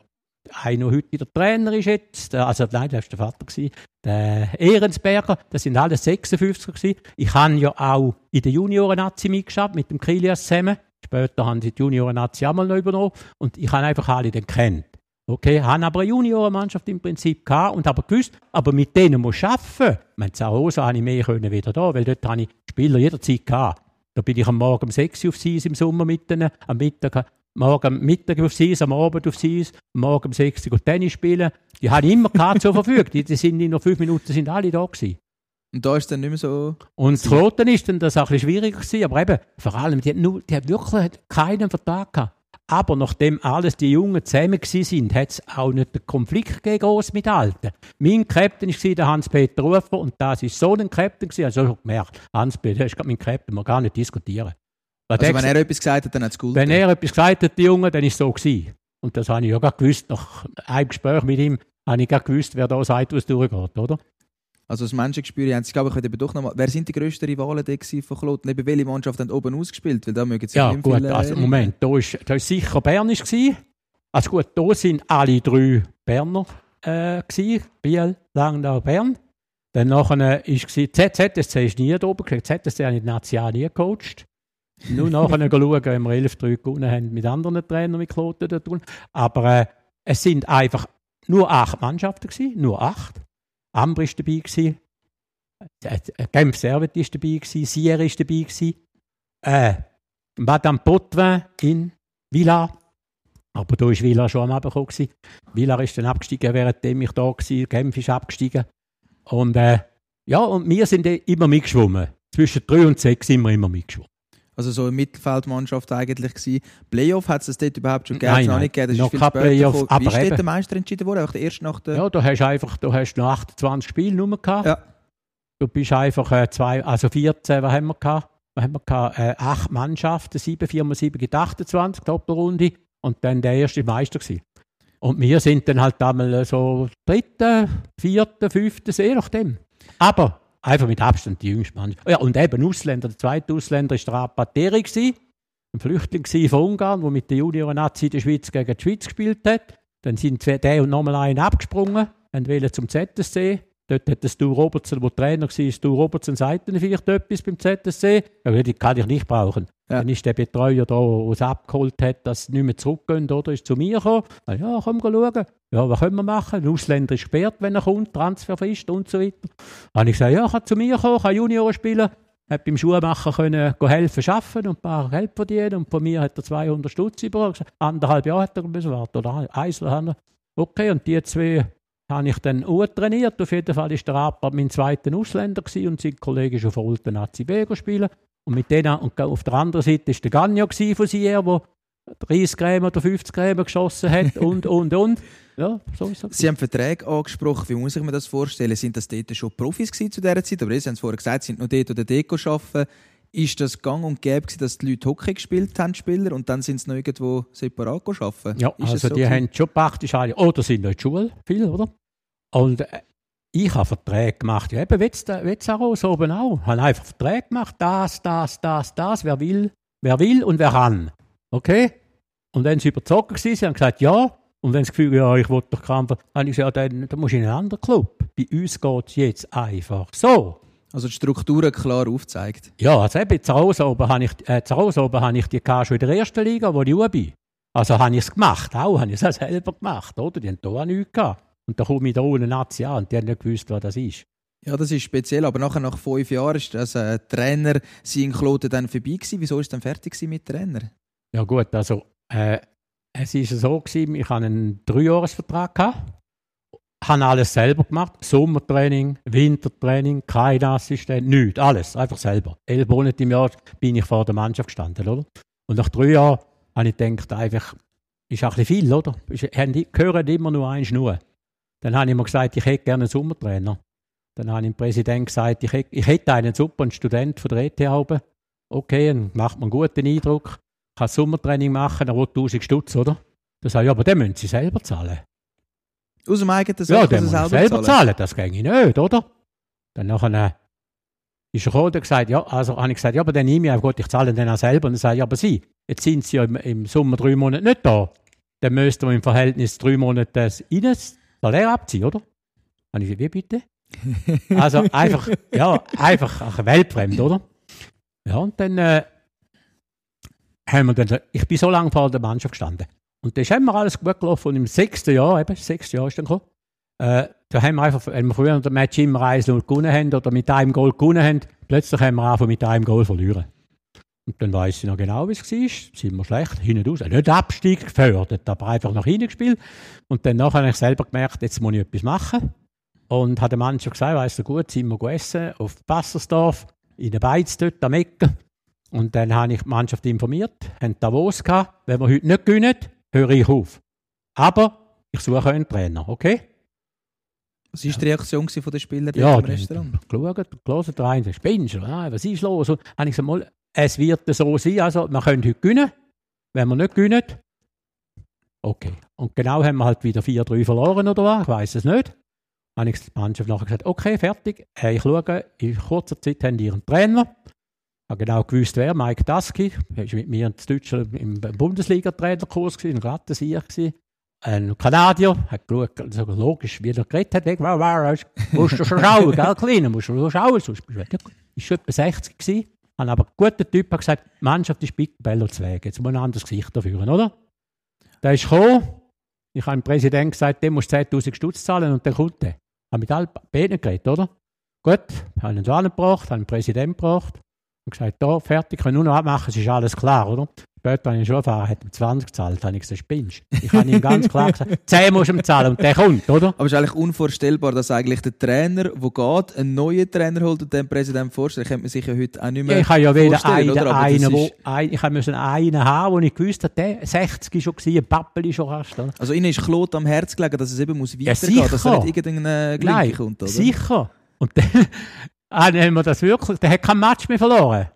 einer, der heute der Trainer ist jetzt, äh, also nein, das war der Vater, gewesen, der Ehrensberger, das sind alles 56er gewesen. Ich habe ja auch in der Junioren-Nazi mitgeschafft, mit dem Kilias zusammen. Später haben sie die Junioren-Nazi auch mal noch übernommen und ich habe einfach alle dann kennt. Okay, haben aber eine Juniorenmannschaft im Prinzip gehabt und aber gewusst, aber mit denen muss ich arbeiten. Ich meine, Zarosa habe ich mehr können wieder da, weil dort habe ich Spieler jederzeit gehabt. Da bin ich am Morgen um 6 Uhr auf Eis im Sommer mit denen, am Mittag, morgen am Mittag auf Eis, am Abend auf Eis, Morgen um 6 Uhr Tennis spielen. Die habe ich immer gehabt zur Verfügung. Die, die sind in nur fünf Minuten sind alle da gewesen. Und da ist es dann nicht mehr so... Und Kloten ist dann das auch ein bisschen schwieriger gewesen, aber eben, vor allem, die hat, nur, die hat wirklich keinen Vertrag gehabt. Aber nachdem alles die Jungen zusammen sind, hat es auch nicht den Konflikt gegeben, gross mit Alten. Mein Captain war der Hans-Peter Rufer und das ist so ein Captain gewesen, also ich habe gemerkt, Hans-Peter, der ist mein Captain, man gar nicht diskutieren. Also wenn er etwas gesagt hat, dann hat es gut. wenn er etwas gesagt hat, die Jungen, dann ist es so gewesen. Und das habe ich ja gerade gewusst, nach einem Gespräch mit ihm, habe ich gerade gewusst, wer da sagt, was durchgeht, oder? Also das Menschengespür haben sie, glaube ich, eben doch nochmal... Wer sind die grössten Rivalen da von Kloten? Eben welche Mannschaft haben oben ausgespielt? Weil da mögen sie Ja, nicht gut, viel, äh, also Moment, da ist, da ist sicher Bernisch gewesen. Also gut, da sind alle drei Berner äh, gewesen. Biel, Langnau, Bern. Dann nachher ist gsi- Z- ZSC ist nie da oben gewesen. ZSC habe ich die National nie gecoacht. Nur nachher schauen, wenn wir 11-3 gewonnen haben mit anderen Trainern, mit Kloten da tun. Aber äh, es sind einfach nur acht Mannschaften gewesen, nur acht. Ambri ist dabei gewesen. Äh, äh, Genf Servet ist dabei gewesen, Sierra ist dabei gewesen. Äh, Madame Potvin in Villa. Aber da war Villa schon am Abend gekommen. Villa ist dann abgestiegen, währenddem ich da war. Genf ist abgestiegen. Und, äh, ja, und wir sind immer mitgeschwommen. Zwischen 3 und 6 sind wir immer mitgeschwommen. Also so eine Mittelfeldmannschaft eigentlich gewesen. Playoff hat es dort überhaupt schon gegeben? Nein, noch nein, nicht gegeben. Das noch ist viel kein Playoff, aber Wie ist dort der Meister entschieden worden? Einfach erst nach der... Ja, da hast du einfach du hast noch 28 Spiele nur gehabt. Ja. Du bist einfach äh, zwei, also 14, was haben wir gehabt? Was haben wir gehabt? Äh, acht Mannschaften, 7, 4 mal 7 gibt 28, Doppelrunde. Und dann der erste Meister gewesen. Und wir sind dann halt einmal so dritte, vierte, fünfte, je nachdem. Aber einfach mit Abstand die jüngste Mannschaft. Ja, und eben Ausländer, der zweite Ausländer war der Apateri, ein Flüchtling von Ungarn, der mit der Junior-Nazi in der Schweiz gegen die Schweiz gespielt hat. Dann sind zwei, der und nochmal einen abgesprungen und wollen zum ZSC. Dort hat der Stu Robertson, der Trainer war, Stu Robertson sagt dann vielleicht etwas beim ZSC. Ja, die kann ich nicht brauchen. Ja. Dann ist der Betreuer da, der es abgeholt hat, dass sie nicht mehr zurückgehen, oder? Ist zu mir gekommen. Ah, Ja, komm schauen. Ja, was können wir machen? Ein Ausländer ist gesperrt, wenn er kommt, Transferfrist und so weiter. Dann habe ich gesagt, ja, kann zu mir kommen, kann Junioren spielen. Hat beim Schuhmacher können helfen, arbeiten und ein paar Geld verdienen. Und von mir hat er 200 Stutz über. Anderthalb Jahre hat er müssen warten. Oder er. Okay, und die zwei habe ich dann auch trainiert. Auf jeden Fall war der Abad mein zweiter Ausländer und sein Kollege ist auf Olten Nazi B spielen. Und mit denen, und auf der anderen Seite war der Gagno von Sier, der 30 Grämer oder 50 Grämer geschossen hat und, und, und. Ja, so es. Sie haben Verträge angesprochen. Wie muss ich mir das vorstellen? Sind das dort schon Profis zu dieser Zeit? Aber Sie haben es vorher gesagt, sind noch dort oder dort arbeiten. ist das gang und gäbe dass die Leute Hockey gespielt haben, Spieler, und dann sind sie noch irgendwo separat arbeiten? Ja, Ist also so die gewesen? haben schon praktisch alle, oder sind noch in der Schule, viel, oder? Und äh, ich habe Verträge gemacht, ja, eben Wetzaros oben auch. Ich habe einfach Verträge gemacht, das, das, das, das, wer will, wer will und wer kann. Okay? Und wenn sie überzogen waren, sie haben gesagt, ja. Und wenn sie das Gefühl ja, ich will doch krampfen, habe ich gesagt, ja, dann, dann musst du in einen anderen Club. Bei uns geht es jetzt einfach so. Also die Strukturen klar aufzeigt. Ja, also eben in Zaros oben habe ich, äh, oben habe ich die schon in der ersten Liga, wo ich hoch bin. Also habe ich es gemacht, auch habe ich es auch selber gemacht, oder? Die haben da auch nichts gehabt. Und dann komme ich da ohne Nazi an und die haben nicht gewusst, was das ist. Ja, das ist speziell, aber nachher nach fünf Jahren ist das äh, Trainer sie in Kloten dann vorbei gewesen. Wieso ist dann fertig mit Trainer? Ja gut, also äh, es ist so gewesen, ich hatte einen Dreijahresvertrag gehabt, habe alles selber gemacht, Sommertraining, Wintertraining, kein Assistent, nichts, alles, einfach selber. Elf Monate im Jahr bin ich vor der Mannschaft gestanden, oder? Und nach drei Jahren habe ich gedacht, einfach, ist auch ein bisschen viel, oder? Ist- Gehören immer nur ein Schnur. Dann habe ich mir gesagt, ich hätte gerne einen Sommertrainer. Dann habe ich dem Präsident gesagt, ich hätte, ich hätte einen super einen Student von der ETH oben. Okay, dann macht man einen guten Eindruck. Kann Sommertraining machen, dann will 1000 Stutz, oder? Dann sage ich, ja, aber den müssen Sie selber zahlen. Aus dem eigenen Ja, den muss ich selber zahlen, das ginge nicht, oder? Dann nachher ist er gekommen und gesagt, ja, also habe ich gesagt, ja, aber dann nehme ich einfach, gut, ich zahle den auch selber. Und dann sage ich, aber Sie, jetzt sind Sie ja im, im Sommer drei Monate nicht da. Dann müssten wir im Verhältnis drei Monate das Das Salär abziehen, oder? Habe ich gesagt, wie bitte? Also einfach, ja, einfach ach, weltfremd, oder? Ja, und dann äh, haben wir dann, ich bin so lange vor der Mannschaft gestanden. Und das ist immer alles gut gelaufen. Und im sechsten Jahr, eben, das sechste Jahr ist dann gekommen, äh, da haben wir einfach, wenn wir früher den Match immer 1-0 gewonnen haben oder mit einem Goal gewonnen haben, plötzlich haben wir einfach mit einem Goal verlieren. Und dann weiss ich noch genau, wie es war. Sind wir schlecht, hinten raus. Nicht Abstieg gefördert, aber einfach nach hinten gespielt. Und dann habe ich selber gemerkt, jetzt muss ich etwas machen. Und hat der Mann schon gesagt, weißt du gut, sind wir gegessen auf Passersdorf, in der Beiz dort am Ecken. Und dann habe ich die Mannschaft informiert, haben Davos gehabt, wenn wir heute nicht gewinnen, höre ich auf. Aber ich suche einen Trainer, okay? Was war die Reaktion von den Spielern Ja, im Restaurant? geschaut, gelesen, der eine spinnst du? Was ist los? Und habe ich gesagt, mal, es wird so sein, also wir können heute gewinnen. Wenn wir nicht gewinnen, okay. Und genau haben wir halt wieder 4-3 verloren oder was, ich weiß es nicht. Habe ich die Mannschaft nachher gesagt, okay, fertig. Ich schaue, in kurzer Zeit haben die ihren Trainer. Ich habe genau gewusst, wer, Mike Daski. Er war mit mir in Deutschland im Bundesliga-Trainerkurs, Sieg. gewesen. Ein Kanadier, hat geschaut, also logisch, wie er geredet hat, weg, wow, wow, musst du schon schauen, gell, Kleiner, musst du schon schauen, sonst bist du weg. Ist schon etwa 60 gewesen, hat aber ein guter Typ hat gesagt, die Mannschaft ist Bello zu Weg, jetzt muss man ein anderes Gesicht dafür, oder? Der ist gekommen, ich habe dem Präsident gesagt, der muss 10'000 Stutz zahlen und dann kommt der. Habe mit allen beiden geredet, oder? Gut, habe ihn da gebracht, habe den Präsident gebracht und gesagt, da, fertig, können nur noch abmachen, es ist alles klar, oder? Später, wenn ich schon erfahren hat ihm 20 gezahlt, habe ich gesagt, spinnst. Ich habe ihm ganz klar gesagt, 10 musst du ihm zahlen und der kommt, oder? Aber es ist eigentlich unvorstellbar, dass eigentlich der Trainer, der geht, einen neuen Trainer holt und den Präsident vorstellt. Könnte man sich ja heute auch nicht mehr Ja, ich habe ja vorstellen, einen, einen, wo, ist- ein, ich habe müssen einen haben, wo ich gewusst habe, der 60 ist schon ein Pappel schon fast, oder? Also ihnen ist Klot am Herz gelegen, dass es eben muss Ja, weitergehen, dass er sicher. nicht irgendein Glinke Nein, kommt, oder? sicher. Und dann haben wir das wirklich, der hat kein Match mehr verloren.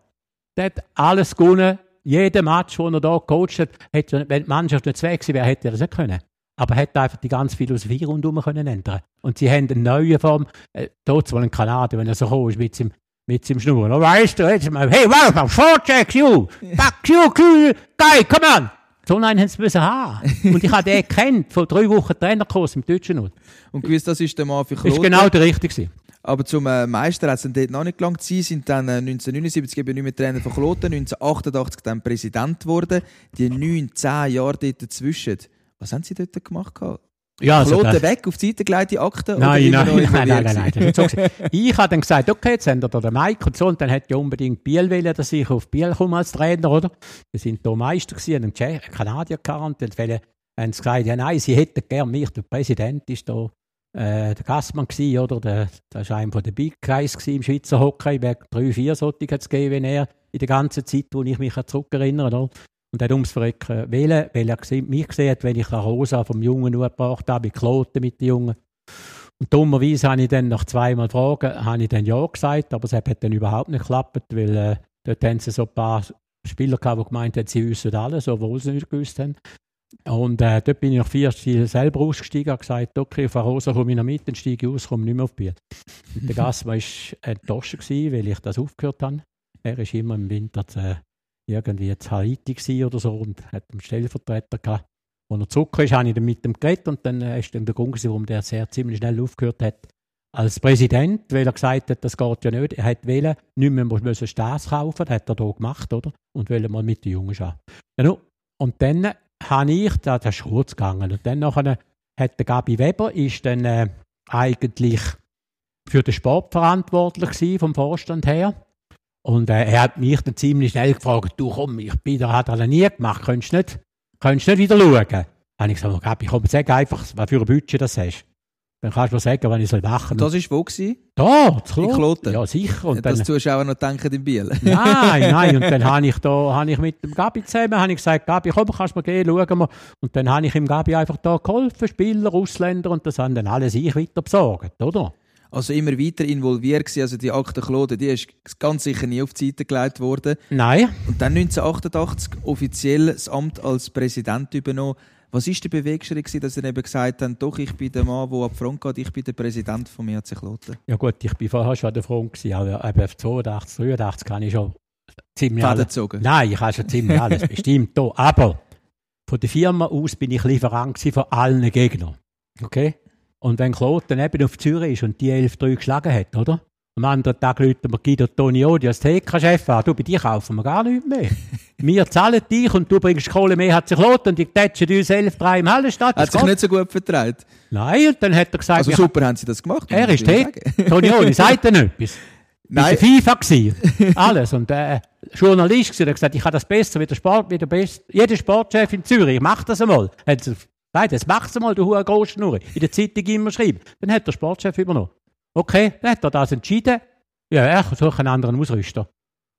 Der hat alles gewonnen. Jeden Match, den er da gecoacht hat, hätte, wenn die Mannschaft nicht weg gewesen wäre, hätte er das nicht können. Aber er hätte einfach die ganze Philosophie rundherum können ändern Und sie haben eine neue Form, äh, dort wohl ein Kanadier, wenn er so gekommen ist mit seinem, mit seinem Schnurren. Oh, weißt du, jetzt mal, hey, welcome, forecheck you, back you, cool, guy, come on. So einen haben sie müssen haben. Und ich habe den gekannt, vor drei Wochen Trainerkurs im Deutschen. Und gewiss, das ist der Mann für Das Klot. ist genau der richtige. Aber zum äh, Meister hat es dann dort noch nicht gelangt. Sie sind dann äh, 1979 eben nicht mehr Trainer von Kloten, 1988 dann Präsident geworden. Die neun, zehn Jahre dort dazwischen. Was haben Sie dort gemacht? Ja, also Kloten weg, auf die Seite gelegte Akten? oder Nein, nein, nein, nein, involviert nein, nein, das so. Ich habe dann gesagt, okay, jetzt haben wir da den Mike und so, und dann hat ja unbedingt Biel wollen, dass ich auf Biel komme als Trainer, oder? Wir sind hier Meister gewesen, einen Tschech- einen Kanadier gehabt, und dann haben sie gesagt, ja nein, sie hätten gern mich, der Präsident ist da, äh, der Gassmann gewesen, oder? Der, das war einer den Big Guys im Schweizer Hockey, drei, vier solche hat gegeben, wenn er in der ganzen Zeit, wo ich mich zurückerinnere, oder? Und er hat ums Verrecken wählen, weil er mich gesehen hat, wenn ich nach Rosa vom Jungen nur gebracht habe, Kloten mit den Jungen. Und dummerweise habe ich dann nach zweimal Fragen habe ich dann ja gesagt, aber es hat dann überhaupt nicht geklappt, weil äh, Dort haben sie so ein paar Spieler gehabt, die gemeint haben, sie wissen alles, obwohl sie nicht gewusst haben. Und äh, dort bin ich nach vier Spielen selber ausgestiegen und gesagt, okay, auf Rosa komme ich noch mit, dann steige ich aus, komme nicht mehr auf Biel. Und der Gast war enttäuscht gewesen, weil ich das aufgehört habe. Er war immer im Winter zu, irgendwie zu Haiti oder so und hat einen Stellvertreter gehabt. Als er zurück ist, habe ich dann mit ihm geredet und dann äh, ist dann der Grund, warum der sehr ziemlich schnell aufgehört hat als Präsident, weil er gesagt hat, das geht ja nicht. Er hat wählen, nicht mehr müssen Stars kaufen, das hat er hier gemacht, oder? Und wollte mal mit den Jungen schauen. Ja, und dann habe ich, das ist kurz gegangen, und dann nachher hat der Gabi Weber, ist dann äh, eigentlich für den Sport verantwortlich gewesen, vom Vorstand her. Und äh, er hat mich dann ziemlich schnell gefragt, du komm, ich bin da, hat er nie gemacht, könntest du nicht, könntest nicht wieder schauen? Dann habe ich gesagt, Gabi, komm, sag einfach, was für ein Budget das hast. Dann kannst du mir sagen, wann ich soll machen soll. Das war wo? Gewesen? Da, In Kloten? Ja, sicher. Und ja, das tust du auch noch denken in Biel? nein, nein. Und dann habe ich, da, habe ich mit dem Gabi zusammen habe ich gesagt, Gabi, komm, kannst du mal gehen, schauen wir. Und dann habe ich ihm Gabi einfach da geholfen, Spieler, Ausländer, und das haben dann alles ich weiter besorgt, oder? Also immer weiter involviert gewesen. Also die Akte Klode, die ist ganz sicher nie auf die Seite gelegt worden. Nein. Und dann 1988 offiziell das Amt als Präsident übernommen. Was war der Beweggrund, dass er eben gesagt hat, doch, ich bin der Mann, der ab Front geht, ich bin der Präsident von mir Kloten? Ja gut, ich bin vorher schon an der Front gewesen, aber eben 82, 83 kann ich schon ziemlich alles... Nein, ich habe schon ziemlich alles bestimmt da. Aber von der Firma aus bin ich Lieferant von allen Gegnern. Okay? Und wenn Kloten eben auf Zürich ist und die 11-3 geschlagen hat, oder? Am anderen Tag läuten wir Guido Toniodi als TK-Chef an. Du, bei dir kaufen wir gar nichts mehr. wir zahlen dich und du bringst Kohle mehr, hat sich Lot und die tätschen uns 11, 3 im Hallenstadt. Hat sich nicht so gut vertraut. Nein, und dann hat er gesagt... Also super haben sie das gemacht. Er ist TK. Toniodi, sagt nicht etwas? Nein. FIFA gewesen. Alles. Und, äh, Journalist gewesen, hat gesagt, ich habe das besser wie der Sport, wie der best, jeder Sportchef in Zürich. Mach das einmal. Hat sie, Nein, das mach's einmal, du hohe Großschnur. In der Zeitung immer schreiben. Dann hat der Sportchef übernommen. Okay, dann hat er das entschieden. Ja, er sucht einen anderen Ausrüster.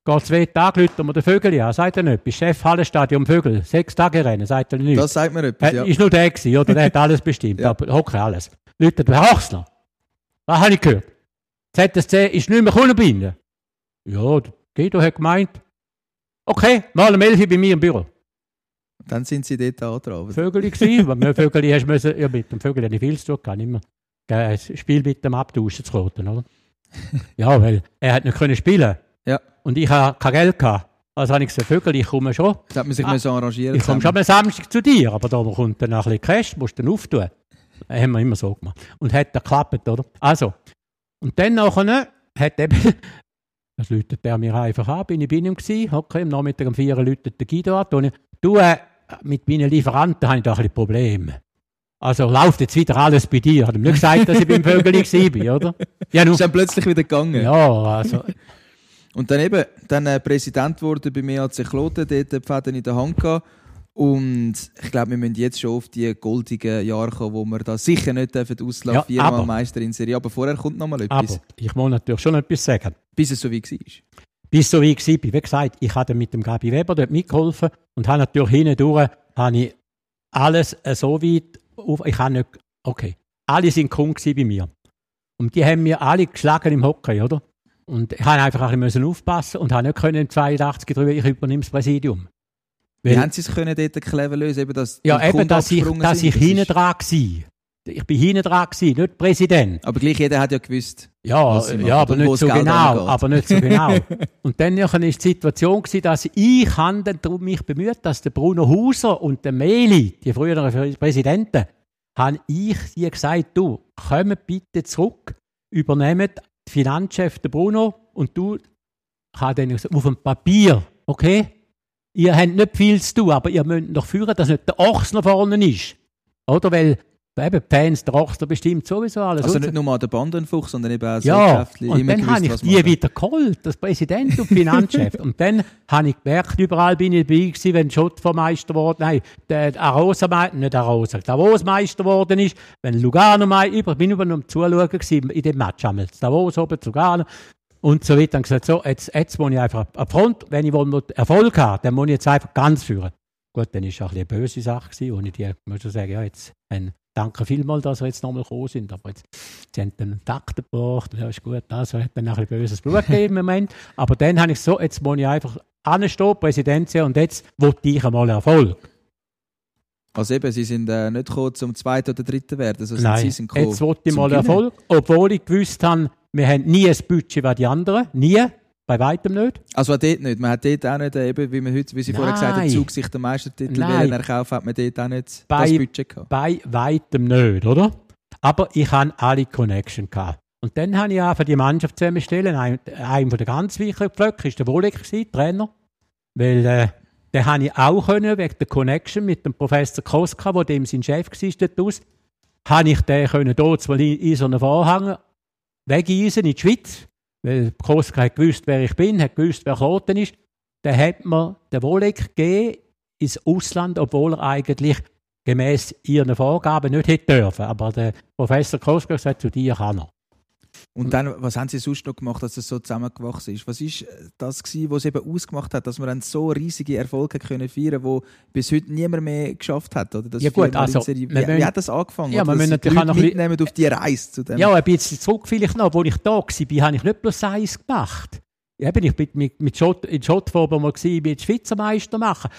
Geht zwei Tage, läuten wir den Vögel an. Sagt er nicht. Bist Chef Hallenstadion Vögel. Sechs Tage rennen. Sagt er nicht. Das sagt mir etwas, ja. Ist nur der gewesen, oder? Der hat alles bestimmt. ja. Aber okay, alles. Läutet der Hochsner. Was habe ich gehört? ZSC ist nicht mehr gekommen Ja, Guido hat gemeint. Okay, mal um 11 bei mir im Büro. Dann sind sie dort angetragen. Vögel gewesen. weil mit Vögel hast du müssen, ja, mit dem Vögel habe ich viel zu tun, nicht mehr ein Spiel mit dem abtauschen zu kloten, oder? ja, weil er hat nicht können spielen. Ja. Und ich habe kein Geld gehabt. Also habe ich gesagt, Vögel, ich komme schon. Das hat man sich ah, arrangieren Ich komme schon am Samstag zu dir, aber da kommt dann noch ein bisschen Cash, musst du dann auftun. Das haben wir immer so gemacht. Und hat dann geklappt, oder? Also. Und dann nachher hat eben, das läutet der mir einfach an, bin ich bei ihm gewesen, okay, am Nachmittag um vier läutet der Guido an. Du, äh, mit meinen Lieferanten habe ich da ein bisschen Probleme. Also läuft jetzt wieder alles bei dir. Hat ihm nicht gesagt, dass ich beim Vögeli war, oder? Ja, nur. Ist dann plötzlich wieder gegangen. Ja, also. Und dann eben, dann äh, Präsident wurde bei mir als Kloten, dort die Fäden in der Hand gehabt. Und ich glaube, wir müssen jetzt schon auf die goldigen Jahre kommen, wo wir da sicher nicht auslaufen ja, viermal Meister in Serie. Aber vorher kommt noch mal etwas. Aber ich muss natürlich schon etwas sagen. Bis es so wie war. Bis so wie war. Wie gesagt, ich habe mit dem Gabi Weber dort mitgeholfen und habe natürlich hindurch habe ich alles so weit auf, ich habe nicht, okay. Alle sind Kunden bei mir. Und die haben mir alle geschlagen im Hockey, oder? Und ich habe einfach ein bisschen aufpassen und habe nicht können im 82 drüber, ich übernehme das Präsidium. Wie Weil, haben Sie es können dort clever lösen, eben, dass Ja, eben, dass ich, dass ich hinten dran war. Ich bin hinten dran gewesen, nicht Präsident. Aber gleich jeder hat ja gewusst. Ja, ja, aber nicht so genau, aber nicht so genau. und dann war die Situation gewesen, dass ich darum mich bemüht, dass der Bruno Hauser und der Meli, die früheren Präsidenten, habe ich dir gesagt, du, komm bitte zurück, übernehmt die Finanzchef der Bruno und du, ich habe dann gesagt, auf dem Papier, okay? Ihr habt nicht viel zu tun, aber ihr müsst doch führen, dass nicht der Ochsner vorne ist. Oder? Weil Eben, Fans, Rockstar bestimmt sowieso alles. Also nicht nur an der Bandenfuchs, sondern eben auch Ja, und dann habe ich die wieder geholt, das Präsident und Finanzchef. und dann habe ich gemerkt, überall bin ich dabei gewesen, wenn Schottvermeister wurde, nein, der Arosa, nicht Arosa, Davos Meister geworden ist, wenn Lugano Meister, ich bin über am Zuschauen gewesen in dem Match einmal. Davos oben, Lugano. Und so weiter. Dann gesagt, so, jetzt, jetzt muss ich einfach ab Front, wenn ich Erfolg habe, dann muss ich jetzt einfach ganz führen. Gut, dann war es eine böse Sache, gewesen, und ich die, muss ich sagen, ja, jetzt, ein danke vielmals, dass wir jetzt nochmal gekommen sind. Aber jetzt, sie haben dann einen Takt gebracht, ja, ist gut, also hat dann ein bisschen böses Blut gegeben im Moment. Aber dann habe ich so, jetzt muss ich einfach anstehen, Präsident und jetzt wollte ich einmal Erfolg. Also eben, Sie sind äh, nicht gekommen, zum zweiten oder dritten werden, also Nein, Sie sind gekommen, jetzt wollte ich mal. Erfolg, obwohl ich gewusst habe, wir haben nie ein Budget wie die anderen, nie, bei weitem nicht. Also auch dort nicht. Man hat dort auch nicht, äh, eben, wie, man heute, wie Sie vorher gesagt haben, Nein. Zug sich den Meistertitel Nein. erkaufen, hat man dort auch nicht Bei- das Budget gehabt. Bei weitem nicht, oder? Aber ich hatte alle Connection. Gehabt. Und dann habe ich auch für die Mannschaft zusammenstellen. Ein, einer der ganz wichtigen Pflöcke war der gewesen, Trainer. Weil äh, den habe ich auch können, wegen der Connection mit dem Professor Koska, der dem sein Chef war dort aus, habe ich den können dort in so einen Vorhang wegeisen in die Schweiz. Weil Koska hat gewusst, wer ich bin, hat gewusst, wer Kloten ist. Dann hat mir der Wolik gegeben ins Ausland, obwohl er eigentlich gemäß ihren Vorgaben nicht hätte dürfen. Aber der Professor Koska hat zu dir kann er. Und dann, was haben Sie sonst noch gemacht, dass es so zusammengewachsen ist? Was ist das gewesen, was es eben ausgemacht hat, dass man dann so riesige Erfolge können feiern, wo bis heute niemand mehr geschafft hat, oder? Das Ja gut, also, wir wie, wie hat das angefangen? Ja, wir die natürlich auch noch mitnehmen auf die Reise zu dem. Ja, ein bisschen zurück vielleicht noch. Als ich da war, habe ich nicht bloß eins gemacht. Eben, ich bin mit, mit Schott, in Schottforben mal gewesen, mit Schweizer Meister machen.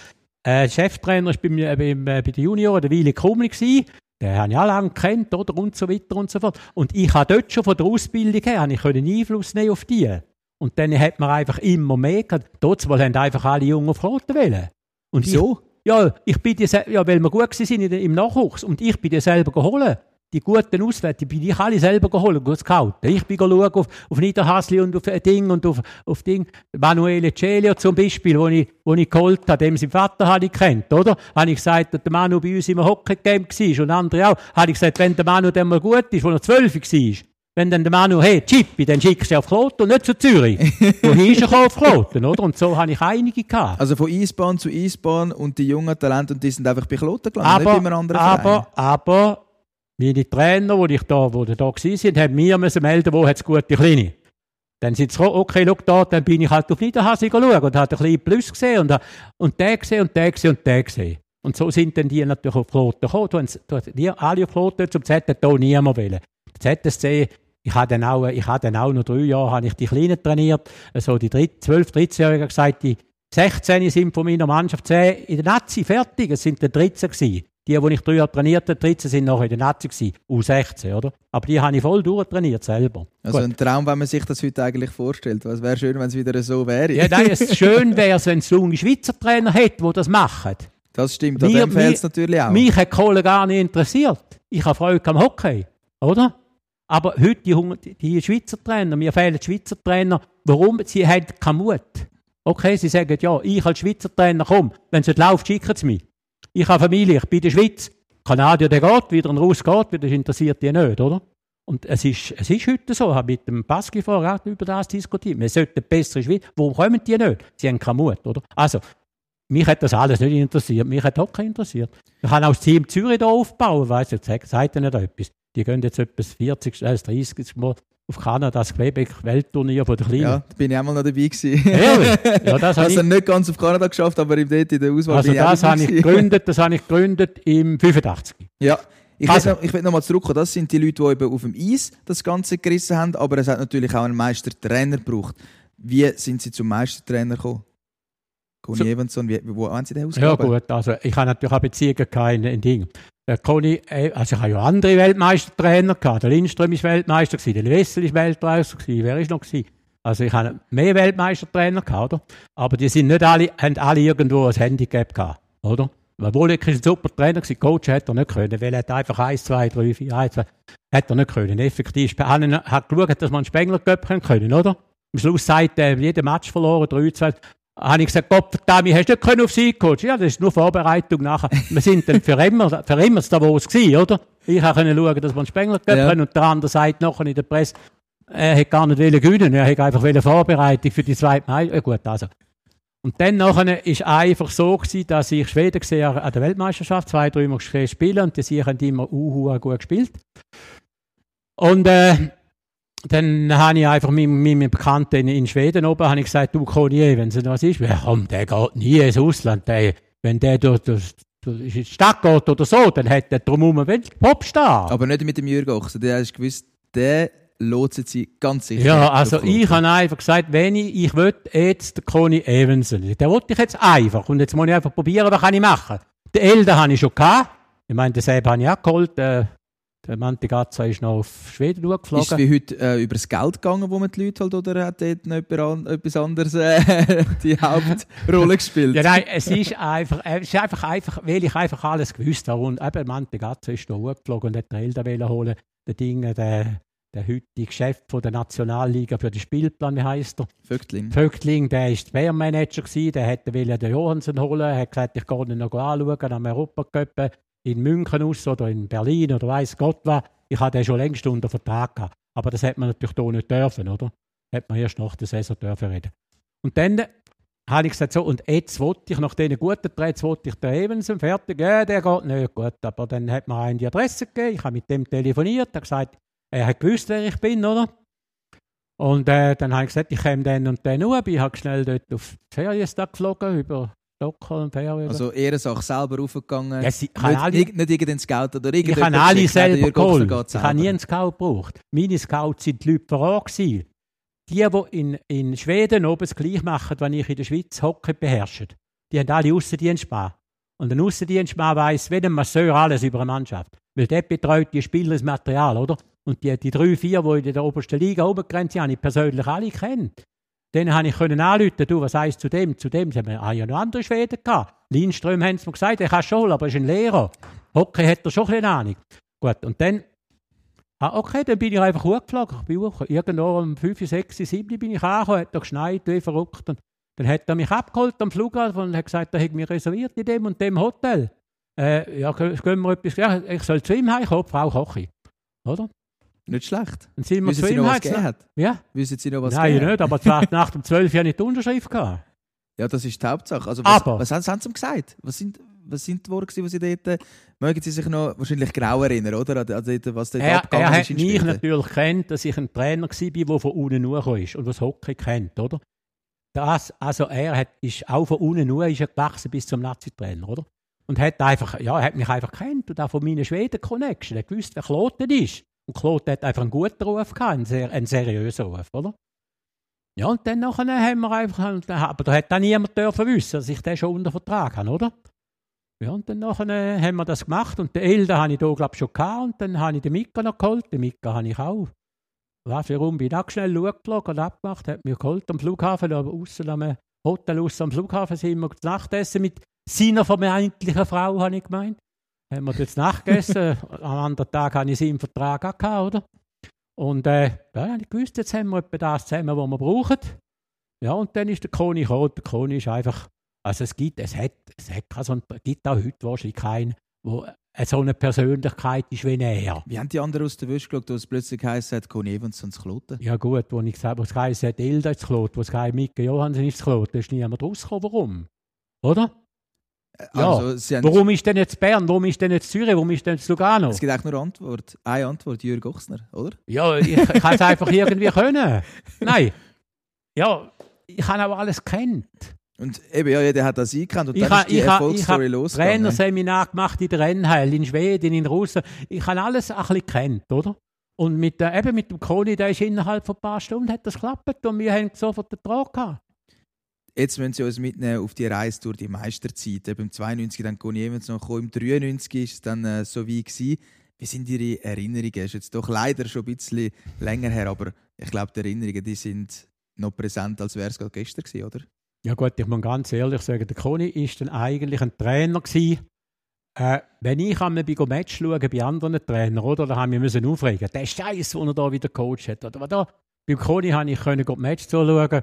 Äh, Cheftrainer war bei, mir- beim, äh, bei den Junioren der Willi Kumli. Den habe ich auch lange gekannt, oder? Und so weiter und so fort. Und ich habe dort schon von der Ausbildung her ich können Einfluss nehmen auf die. Und dann hat man einfach immer mehr gehabt. Dort haben einfach alle Jungen auf Flotten wollen. Und ich, Wieso? ja, ich bin die, ja, weil wir gut waren im Nachwuchs. Und ich bin die selber geholt. Die guten Auswärter, die bin ich alle selber geholt, gut scouten. Ich bin schauen auf, auf Niederhasli und auf ein Ding und auf, auf Ding. Manuele Celio zum Beispiel, wo ich, wo ich geholt habe, dem sein Vater habe ich kennt, oder? Habe ich gesagt, dass der Manu bei uns im Hockey-Game war und andere auch. Habe ich gesagt, wenn der Manu dann mal gut ist, wo er zwölf war, wenn dann der Manu, hey, Chippi, dann schickst du auf Kloten und nicht zu Zürich. Wohin ist er auf Kloten, oder? Und so habe ich einige gehabt. Also von Eisbahn zu Eisbahn und die jungen Talente, und die sind einfach bei Kloten gelandet, nicht bei einem aber, anderen Verein. aber, aber, meine Trainer, die ich da, wo da waren, haben mir müssen melden, wo es gute Kleine. Dann sind sie gekommen, okay, schau da, dann bin ich halt auf Niederhasig schauen und habe ein bisschen Plus gesehen und, und der gesehen und der gesehen und der gesehen. Und so sind dann die natürlich auf Flotten gekommen. Die alle auf Flotten zum Z hat da niemand wollen. Der ZSC, ich habe dann auch, ich habe dann auch noch drei Jahre habe ich die Kleinen trainiert. Also die 12-, 13-Jährigen gesagt, die 16 sind von meiner Mannschaft 10 in der Nazi fertig. Es sind dann 13 gewesen. Die, die ich drei Jahre trainiert habe, 13 sind noch in der Nazi gewesen. U16, oder? Aber die habe ich voll durchtrainiert selber. Also Gut. ein Traum, wenn man sich das heute eigentlich vorstellt. Es wäre schön, wenn es wieder so wäre. Ja, nein, es schön wäre es, wenn es junge Schweizer Trainer hätte, die das machen. Das stimmt, an Mir- dem fehlt es natürlich auch. Mich hat Kohle gar nicht interessiert. Ich habe Freude am Hockey, oder? Aber heute, die, die Schweizer Trainer, mir fehlen die Schweizer Trainer. Warum? Sie haben keinen Mut. Okay, sie sagen, ja, ich als Schweizer Trainer, komm, wenn es nicht läuft, schicken sie mich. Ich habe Familie, ich bin in der Schweiz. Kanadier, der geht, wieder ein Russ geht, das interessiert die nicht, oder? Und es ist, es ist heute so, ich habe mit dem Pascal vorher auch über das diskutiert. Wir sollten bessere Schweiz. Warum kommen die nicht? Sie haben keinen Mut, oder? Also, mich hat das alles nicht interessiert. Mich hat Hockey interessiert. Ich habe auch das Team Zürich hier aufbauen, weißt du, sagt ihr nicht etwas. Die gehen jetzt etwa das 40. äh, das 30. Mal auf Kanada, das Quebec-Weltturnier von der Kleinen. ja, da bin ich einmal noch dabei gewesen. Ehrlich? Ja, das habe Also ich, nicht ganz auf Kanada geschafft, aber im dort in der Auswahl also bin ich das habe ich gegründet, das habe ich gegründet im 85. Ja. Ich Also. will noch, ich will noch mal zurückkommen. Das sind die Leute, die eben auf dem Eis das Ganze gerissen haben, aber es hat natürlich auch einen Meistertrainer gebraucht. Wie sind Sie zum Meistertrainer gekommen? Conny So- Evanson, wie, wo haben Sie den Ja ausgegraben? gut, also ich habe natürlich auch Beziehungen in, in Ding. Der Conny, äh, also ich habe ja andere Weltmeistertrainer gehabt. Der Lindström ist Weltmeister gewesen, der Wessel ist Weltmeister gewesen, wer ist noch gewesen? Also ich habe mehr Weltmeistertrainer gehabt, oder? Aber die sind nicht alle, haben alle irgendwo ein Handicap gehabt, oder? Weil Wolik ist ein super Trainer gewesen, Coach hat er nicht können, weil er hat einfach 1, 2, 3, 4, 1, 2, hat er nicht können. Effektiv, er hat geschaut, dass man einen Spengler können können, oder? Am Schluss sagt er, jeden Match verloren, 3, 2, habe ich gesagt, Gott verdammt, hast du nicht können auf sie Coach? Ja, das ist nur Vorbereitung nachher. Wir sind dann für immer, für immer da, wo es gewesen, oder? Ich können schauen, dass wir einen Spengler Ja. ja. und der andere sagt nachher in der Presse, er hätte gar nicht wollen gewinnen, er hätte einfach wollen Vorbereitung für die zweite Mai. Ja, gut, also. Und dann nachher ist einfach so gewesen, dass ich Schweden gesehen an der Weltmeisterschaft, zwei, drei Mal spielen und die sie haben immer uhu gut gespielt. Und äh, dann habe ich einfach mit, mit meinem Bekannten in, in Schweden oben habe ich gesagt, du Konier, wenn es was ist, ja, komm, der geht nie ins Ausland. Der, wenn der durch, durch in die Stadt geht oder so, dann hat er drumherum einen Popstar. Aber nicht mit dem Jürgen Ochsen. Der hast gewusst, der lotset sie ganz sicher. Ja, also ich habe einfach gesagt, wenn ich, ich will jetzt den Conny Evensen, den wollte ich jetzt einfach. Und jetzt muss ich einfach probieren, was kann ich machen. Den Elder habe ich schon gehabt. Ich meine, den Seb habe ich auch geholt. Äh, der Mantegazza ist noch auf Schweden geflogen. Ist es wie heute äh, über das Geld gegangen, wo man die Leute halt, oder hat dort noch etwas anderes äh, die Hauptrolle gespielt? ja, nein, es ist einfach, es ist einfach, einfach, weil ich einfach alles gewusst habe. Und eben Mantegazza ist da hochgeflogen und hat den Elder holen. Der Ding, der, der heutige Chef von der Nationalliga für den Spielplan, wie heißt er? Vögtling. Vögtling, der war Bärmanager, der hätte den Johansen holen, er hat gesagt, ich gehe ihn noch anschauen am Europacup in München aus oder in Berlin oder weiß Gott was. Ich hatte den schon längst unter Vertrag gehabt. Aber das hätte man natürlich hier nicht dürfen, oder? Hätte man erst nach der Saison dürfen reden. Und dann habe ich gesagt, so, und jetzt wollte ich, nach diesen guten Trades, wollte ich den Evensen fertig, ja, der geht nicht gut. Aber dann hat mir einen die Adresse gegeben, ich habe mit dem telefoniert, er gesagt, er hat gewusst, wer ich bin, oder? Und äh, dann habe ich gesagt, ich komme dann und dann nur, ich habe schnell dort auf Ferienstag geflogen, über Stockholm, Ferien. Also Ehrensache selber raufgegangen, ja, sie, nicht, alle, nicht, nicht irgendein Scout oder Ich habe alle selber geholt. Ich habe nie einen Scout gebraucht. Meine Scouts sind die Leute vor Ort Die, die in, in Schweden oben das gleich machen, wenn ich in der Schweiz Hockey beherrsche. Die haben alle Aussendienstmann. Und ein Aussendienstmann weiss, wie ein Masseur alles über eine Mannschaft. Weil der betreut die Spieler das Material, oder? Und die, die drei, vier, die in der obersten Liga oben sind, habe ich persönlich alle kennt. Dann habe ich können anrufen, du, was heißt zu dem, zu dem. Sie haben ja noch andere Schweden gehabt. Lindström haben sie mir gesagt, er kann schon, aber er ist ein Lehrer. Hockey hat er schon ein Ahnung. Gut, und dann, ah, okay, dann bin ich einfach hochgeflogen. Ich bin hoch. Irgendwo um 5, 6, 7 bin ich angekommen, hat er geschneit, wie verrückt. Und dann hat er mich abgeholt am Flughafen und hat gesagt, er hat mich reserviert in dem und dem Hotel. Äh, ja, gehen wir etwas, ja, ich soll zu ihm heimkommen, Frau Kochi. Oder? Nicht schlecht. Dann sind wir Wissen zu Sie ihm noch, was gegeben hat? Ja? Wissen Sie noch, was Nein, gegeben nicht, aber zwar nach dem 12 Jahren nicht die Unterschrift gehabt. Ja, das ist die Hauptsache. Also, was, Aber- was haben, haben Sie ihm gesagt? Was sind, was sind die Worte, die Sie dort... Mögen Sie sich noch wahrscheinlich genau erinnern, oder? An, an was dort Er, abgegangen er hat ist mich natürlich kennt, dass ich ein Trainer war, der von unten hochgekommen ist und was Hockey kennt, oder? Das, also er hat, ist auch von unten hoch ist er gewachsen bis zum Nazi-Trainer, oder? Und hat einfach, ja, hat mich einfach kennt und auch von meinen Schweden-Connection. Er gewusst, wer Kloten ist. Und Kloten hat einfach einen guten Ruf gehabt, einen, sehr, einen seriösen Ruf, oder? Ja, und dann nachher haben wir einfach, aber da hat dann niemand dürfen wissen, dass ich den schon unter Vertrag habe, oder? Ja, und dann nachher äh, haben wir das gemacht und den Elder habe ich hier, glaube ich, schon gehabt und dann habe ich den Mika noch geholt. Den Mika habe ich auch. Was, warum bin ich schnell schauen und abgemacht, hat mich geholt am Flughafen, aber außen am Hotel, außen am Flughafen sind wir zu Nacht essen mit seiner vermeintlichen Frau, habe ich gemeint. Haben wir dort zu Nacht gegessen. Am anderen Tag habe ich sie im Vertrag auch gehabt, oder? Und äh, ja, ich gewusst, jetzt haben wir etwa das zusammen, was wir brauchen. Ja, und dann ist der Koni gekommen. Der Koni ist einfach, also es gibt, es hat, es hat keinen so einen, gibt auch heute wahrscheinlich keinen, wo so eine Persönlichkeit ist wie er. Wie haben die anderen aus der Wäsche geschaut, als es plötzlich geheißen hat, Conny Evans und Kloten? Ja gut, wo ich gesagt habe, was geheißen hat, Elda ist Klot, was geheißen Mike Johansen ist Klot, da ist niemand rausgekommen. Warum? Oder? Ja. Also, haben, Warum ist denn jetzt Bern? Warum ist denn jetzt Zürich? Warum ist denn jetzt Lugano? Es gibt eigentlich nur Antwort. Eine Antwort, Jürg Ochsner, oder? Ja, ich, ich habe es einfach irgendwie können. Nein. Ja, ich habe auch alles kennt. Und eben, ja, jeder hat das eingekannt und Ich dann habe ist die ich ha, ich Erfolgsstory ha losgegangen. Trainerseminar gemacht in der Rennhalle, in Schweden, in Russland. Ich habe alles ein bisschen kennt, oder? Und mit, der, eben mit dem Koni, der ist innerhalb von ein paar Stunden hat das geklappt und wir haben sofort den Trag gehabt. Jetzt müssen Sie uns mitnehmen auf die Reise durch die Meisterzeit. Eben Im 92 dann Conny Evans noch gekommen, im 93 ist es dann äh, so wie gewesen. Wie sind Ihre Erinnerungen? Ist jetzt doch leider schon ein bisschen länger her, aber ich glaube, die Erinnerungen die sind noch präsent, als wäre es gerade gestern gewesen, oder? Ja gut, ich muss ganz ehrlich sagen, der Koni ist dann eigentlich ein Trainer gewesen. Äh, wenn ich einmal bei Match schaue, bei anderen Trainern, oder, da haben wir müssen aufregen. Der Scheiß, den er da wieder Coach hat. Oder da? Beim Koni habe ich können Match zuschauen.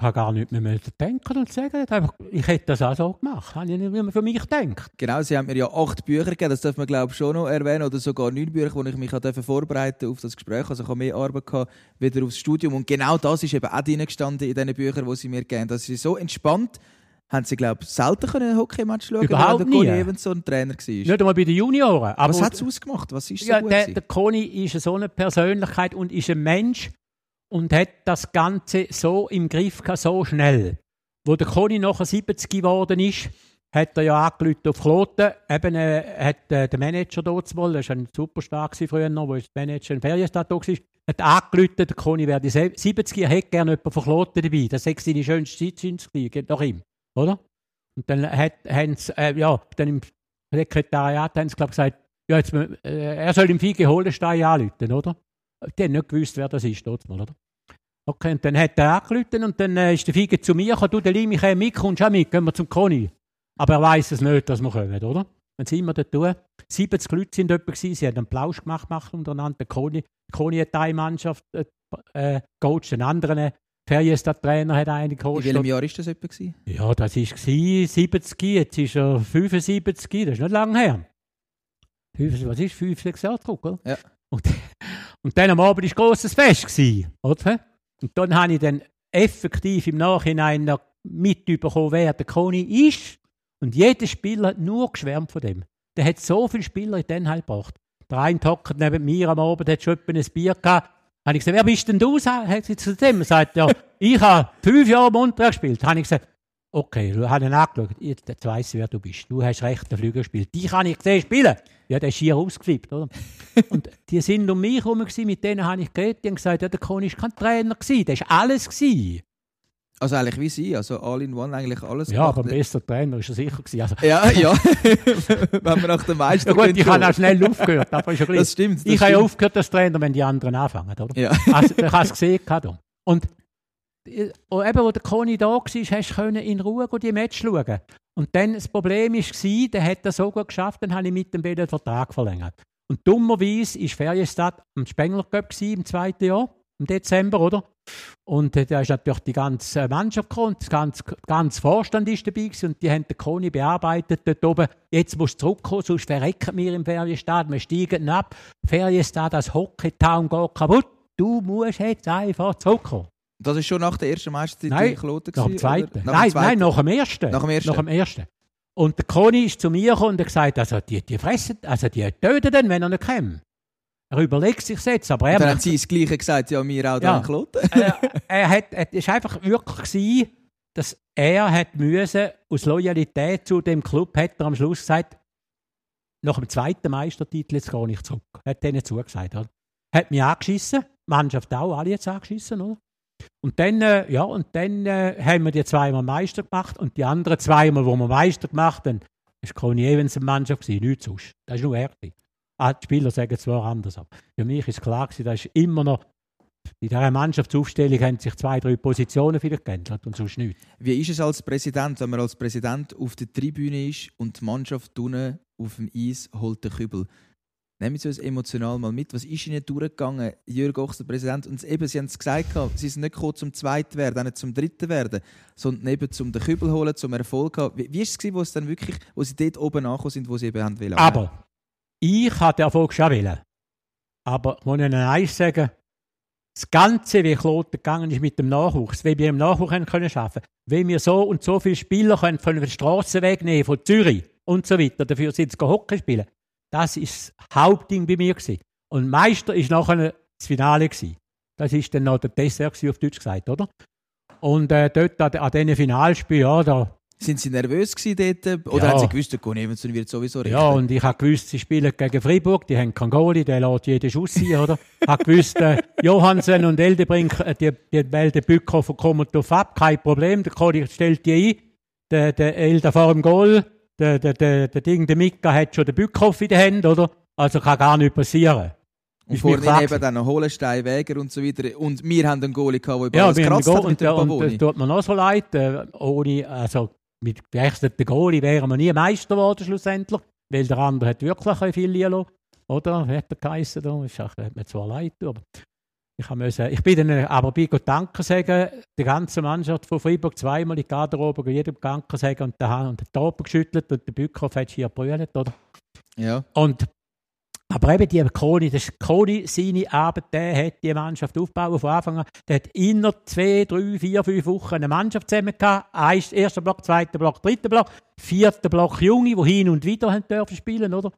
Ich habe gar nicht mehr denken und sagen, einfach, ich hätte das auch so gemacht. Habe ich nicht mehr für mich gedacht. Genau, Sie haben mir ja acht Bücher gegeben, das darf man glaube ich schon noch erwähnen, oder sogar neun Bücher, wo ich mich vorbereiten auf das Gespräch. Also ich habe mehr Arbeit gehabt, wieder aufs Studium. Und genau das ist eben auch drin gestanden in diesen Büchern, die Sie mir gegeben haben. Dass Sie so entspannt haben Sie, glaube ich, selten können ein Hockeymatch schauen, Überhaupt weil der Conny. Evans so ein Trainer war. Nicht einmal bei den Junioren. Aber Was hat es ausgemacht? Was ist so ja, gut der, der Koni ist so eine Persönlichkeit und ist ein Mensch und hat das Ganze so im Griff gehabt, so schnell. Wo der Koni nachher 70 geworden ist, hat er ja angerufen auf Kloten. Eben äh, hat äh, der Manager dort mal, das war ein Superstar früher noch, wo der Manager in Ferienstadt war, hat angerufen, der Conny werde 70, er hätte gerne jemanden von Kloten dabei. Das ist seine schönste Zeit, geht nach ihm, oder? Und dann hat, haben sie, äh, ja, dann im Sekretariat haben sie, glaube gesagt, ja, jetzt, äh, er soll im Vieh Holenstein anrufen, oder? Die haben nicht gewusst, wer das ist, dort mal, oder? Okay, und dann hat er angerufen und dann äh, ist der Fiege zu mir gekommen, du, der Limi, komm mit, kommst auch mit, gehen wir zum Conny. Aber er weiß es nicht, dass wir kommen, oder? Dann sind wir dort tun. 70 Leute sind dort gewesen, sie haben einen Plausch gemacht, gemacht untereinander. Der Conny, Conny hat eine Mannschaft äh, äh, coacht, den anderen Ferienstadt-Trainer hat einen gecoacht. In welchem Jahr war das etwa? Gewesen? Ja, das war 70, jetzt ist er 75, das ist nicht lange her. Was ist 5, 6 Jahre zurück, oder? Ja. Und, und dann am Abend war ein grosses Fest, gewesen, oder? Und dann habe ich dann effektiv im Nachhinein noch mitbekommen, wer der Koni ist. Und jeder Spieler hat nur geschwärmt von dem. Der hat so viele Spieler in den halt gebracht. Der eine hockt neben mir am Abend, hat schon ein Bier gehabt. Habe ich gesagt, wer bist denn du? Hat sie zu dem gesagt, ja, ich habe fünf Jahre Montreal gespielt. Habe ich gesagt, okay, du hast ihn angeschaut, jetzt weiss ich, wer du bist. Du hast recht den Flügel gespielt. Dich habe ich gesehen spielen. Ja, der ist hier ausgeflippt, oder? und die sind um mich herum, mit denen habe ich geredet, die haben gesagt, ja, der Koni war kein Trainer, gewesen, der war alles. Gewesen. Also eigentlich wie sie, also all in one eigentlich alles Ja, aber besser Trainer ist er sicher gewesen. Also, ja, ja. wenn man nach dem Meister ja, gut, ich habe auch schnell aufgehört, aber ist ja Das stimmt. Das ich habe ja aufgehört als Trainer, wenn die anderen anfangen, oder? Ja. Also, ich habe es gesehen. Und äh, eben, wo der Koni da war, hast du in Ruhe die Match schauen. Und dann das Problem war, der hat das so gut geschafft, dann habe ich mit dem den Vertrag verlängert. Und dummerweise war Ferienstadt am Spengler Cup im zweiten Jahr, im Dezember, oder? Und äh, da ist natürlich die ganze Mannschaft gekommen, das ganze, ganze Vorstand ist dabei gewesen, und die haben den Koni bearbeitet dort oben. Jetzt musst du zurückkommen, sonst verrecken wir im Ferienstadt, wir steigen ab. Ferienstadt, das Hockey-Town geht kaputt. Du musst jetzt einfach zurückkommen. Das ist schon nach der ersten Meisterzeit nein, in Kloten nach dem zweiten. Nach nein, zweiten. nein, nach dem ersten. Nach dem ersten. Nach dem ersten. Und der Conny ist zu mir gekommen und hat gesagt, also die, die fressen, also die töten den, wenn er nicht kommt. Er überlegt sich jetzt, aber er... Dann hat sie das Gleiche gesagt, ja, mir auch ja, Kloten. er, er hat, es war einfach wirklich gewesen, dass er hat müssen, aus Loyalität zu dem Club, hat er am Schluss gesagt, nach dem zweiten Meistertitel jetzt gar nicht zurück. Hat denen zugesagt. Oder? Hat mich angeschissen, die Mannschaft auch, alle jetzt angeschissen, oder? Und dann, äh, ja, und dann äh, haben wir die zweimal Meister gemacht und die anderen zweimal, wo wir Meister gemacht haben, war Conny Evans eine Mannschaft, gewesen, nichts sonst. Das ist nur er. Ah, die Spieler sagen zwar anders, aber für mich ist klar gewesen, das ist immer noch in dieser Mannschaftsaufstellung haben sich zwei, drei Positionen vielleicht geändert und sonst nichts. Wie ist es als Präsident, wenn man als Präsident auf der Tribüne ist und die Mannschaft unten auf dem Eis holt den Kübel? Nehmen Sie uns emotional mal mit. Was ist Ihnen durchgegangen, Jürg Ochs, der Präsident? Und eben, Sie haben es gesagt, Sie sind nicht gekommen, zum Zweiten werden, auch nicht zum Dritten werden, sondern eben zum den Kübel holen, zum Erfolg haben. Wie, wie ist es, wo, es dann wirklich, wo Sie dort oben angekommen sind, wo Sie eben wollen? Aber ich hatte Erfolg schon wollen. Aber ich muss Ihnen eins sagen, das Ganze, wie Kloten gegangen ist mit dem Nachwuchs, wie wir im Nachwuchs haben können schaffen, wie wir so und so viele Spieler können von der Straße wegnehmen, von Zürich und so weiter, dafür sind sie Hockey spielen das ist das Hauptding bei mir. Gewesen. Und Meister ist nachher das Finale. Gewesen. Das ist dann noch der Dessert auf Deutsch gesagt, oder? Und äh, dort an, an diesen Finalspielen, ja, da... Sind Sie nervös gewesen dort? Oder ja. haben Sie gewusst, der Evenson wird sowieso richten? Ja, und ich habe gewusst, Sie spielen gegen Freiburg, die haben keinen Goalie, der lässt jeden Schuss sein, oder? Ich habe gewusst, äh, Johansen und Eldebrink, äh, die, die Wälder Bückhofer kommen drauf ab, kein Problem, der Cody stellt die ein, der, der Elder vor dem Goal, der, der, der, der Ding, der Mika hat schon den Bückkopf in der Hand, oder? Also kann gar nichts passieren. Und vorhin eben dann noch Holenstein, Wäger und so weiter. Und wir haben einen Goalie gehabt, der ja, alles gekratzt hat mit und, und, das tut mir noch so leid. Äh, ohne, also, mit gewechselten Goalie wären wir nie Meister geworden schlussendlich. Weil der andere hat wirklich viel Lielo. Oder? Hat er geheißen? Da? Ist auch, hat mir zwar leid, aber ich, musste, ich bin dann aber bei Gott Danke sagen, die ganze Mannschaft von Freiburg zweimal in die Garderobe, jedem Danke sagen und der Hand und den Top geschüttelt und der Bückhoff hat hier brüllt, oder? Ja. Und, aber eben die Koni, das ist Koni, seine Arbeit, der hat die Mannschaft aufgebaut von Anfang an. Der hat inner zwei, drei, vier, fünf Wochen eine Mannschaft zusammen gehabt. erster Block, zweiter Block, dritter Block, vierter Block Junge, die hin und wieder haben dürfen spielen, oder?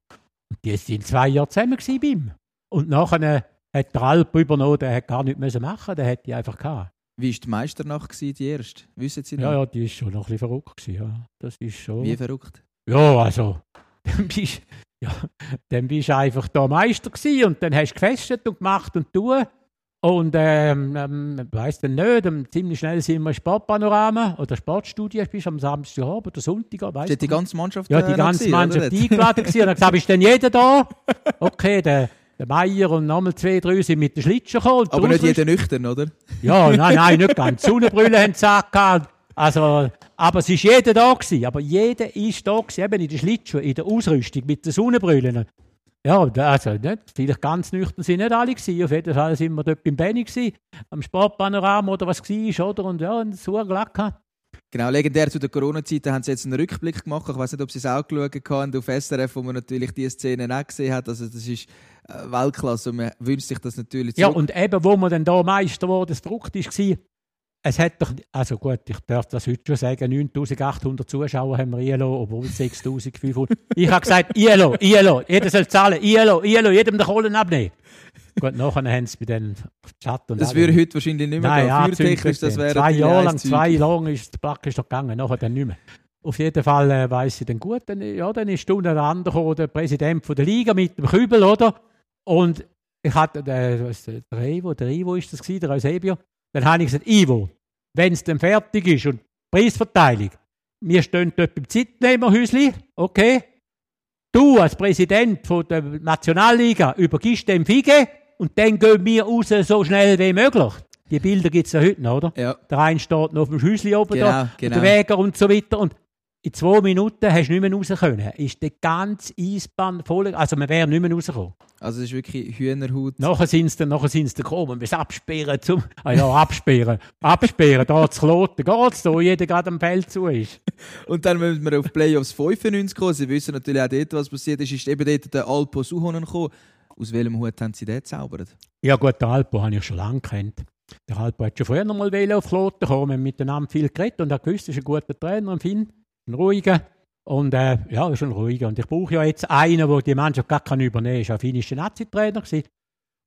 Und die sind zwei Jahre zusammen bei ihm. Und nachher hat der Alp übernommen, der hat gar nichts machen der hätte die einfach gehabt. Wie war die Meisternacht, gewesen, die erste? Wissen Sie noch? Ja, ja, die war schon noch ein bisschen verrückt. Gewesen, ja. Das ist schon... Wie verrückt? Ja, also, dann bist, ja, dann bist du einfach da Meister gewesen und dann hast du gefestet und gemacht und tun. Und ähm, ähm, weiss dann nicht, ähm, ziemlich schnell sind wir im Sportpanorama oder Sportstudio, bist am Samstagabend oder Sonntag, weißt Steht die ganze Mannschaft Ja, die ganze Mannschaft eingeladen gewesen. Und dann gesagt, ist denn jeder da? Okay, der, der Meier und nochmal zwei, drei sind mit den Schlitschen gekommen. Aber nicht jeder nüchtern, oder? ja, nein, nein, nicht ganz. Sonnenbrille haben sie angehabt. Also, aber es ist jeder da gewesen. Aber jeder ist da gewesen, eben in den Schlittschuhen, in der Ausrüstung, mit den Sonnenbrillen. Ja, also nicht, vielleicht ganz nüchtern sind nicht alle gewesen. Auf jeden Fall sind wir dort beim Benny gewesen, am Sportpanorama oder was war, oder? Und ja, und so gelacht. Genau, legendär zu der Corona-Zeit haben sie jetzt einen Rückblick gemacht. Ich weiß nicht, ob sie es auch geschaut haben auf SRF, wo man natürlich diese Szene auch gesehen hat. Also das ist Weltklasse und man wünscht sich das natürlich Ja, zurück. und eben, wo wir dann da Meister wurden, das Frucht war, es hat doch, also gut, ich darf das heute schon sagen, 9800 Zuschauer haben wir eingelassen, obwohl es 6500. ich habe gesagt, ILO, ILO, jeder soll zahlen, ILO, ILO, jedem den Kohlen abnehmen. gut, nachher haben sie bei den Chat und das würde heute wahrscheinlich nicht mehr Nein, gehen. ja, Feuertechnisch, das wäre Zwei Jahre lang, Zeug. zwei lang ist der Plack ist doch gegangen, nachher dann nicht mehr. Auf jeden Fall äh, weiss ich dann gut, dann, ja, dann ist gekommen, der Präsident von der Liga mit dem Kübel, oder? Und ich hatte, der, was, der Ivo, der Ivo ist das gewesen, der Eusebio. Dann habe ich gesagt, Ivo, wenn es dann fertig ist und Preisverteilung, wir stehen dort beim Zeitnehmerhäusli, okay? Du als Präsident von der Nationalliga übergibst dem Fige und dann gehen wir raus so schnell wie möglich. Die Bilder gibt es ja heute noch, oder? Ja, Der eine steht noch auf dem Schüssli oben Genau, da, genau. der Wäger und so weiter. Und in zwei Minuten hast du nicht mehr raus können. Ist die ganze Eisbahn voll, also man wäre nicht mehr rausgekommen. also es ist wirklich Hühnerhaut. Nachher sind sie dann, nachher sind sie dann gekommen, bis absperren zum, ah ja, absperren, absperren, da zu kloten geht's, da wo jeder gerade am Feld zu ist. Und dann müssen wir auf Playoffs 95 kommen. Sie wissen natürlich auch dort, was passiert ist. Ist eben dort der Alpo Suhonen gekommen. Aus welchem Hut haben sie den gezaubert? Ja gut, den Alpo habe ich schon lange kennt. Der Alpo hat schon früher noch mal auf Kloten kommen, wir haben miteinander viel geredet und er gewusst, er ist ein guter Trainer, ein Finn, ein ruhiger. Und äh, ja, ist ein ruhiger. Und ich brauche ja jetzt einen, der die Mannschaft gar kann übernehmen kann. Er war ein finnischer Nazi-Trainer.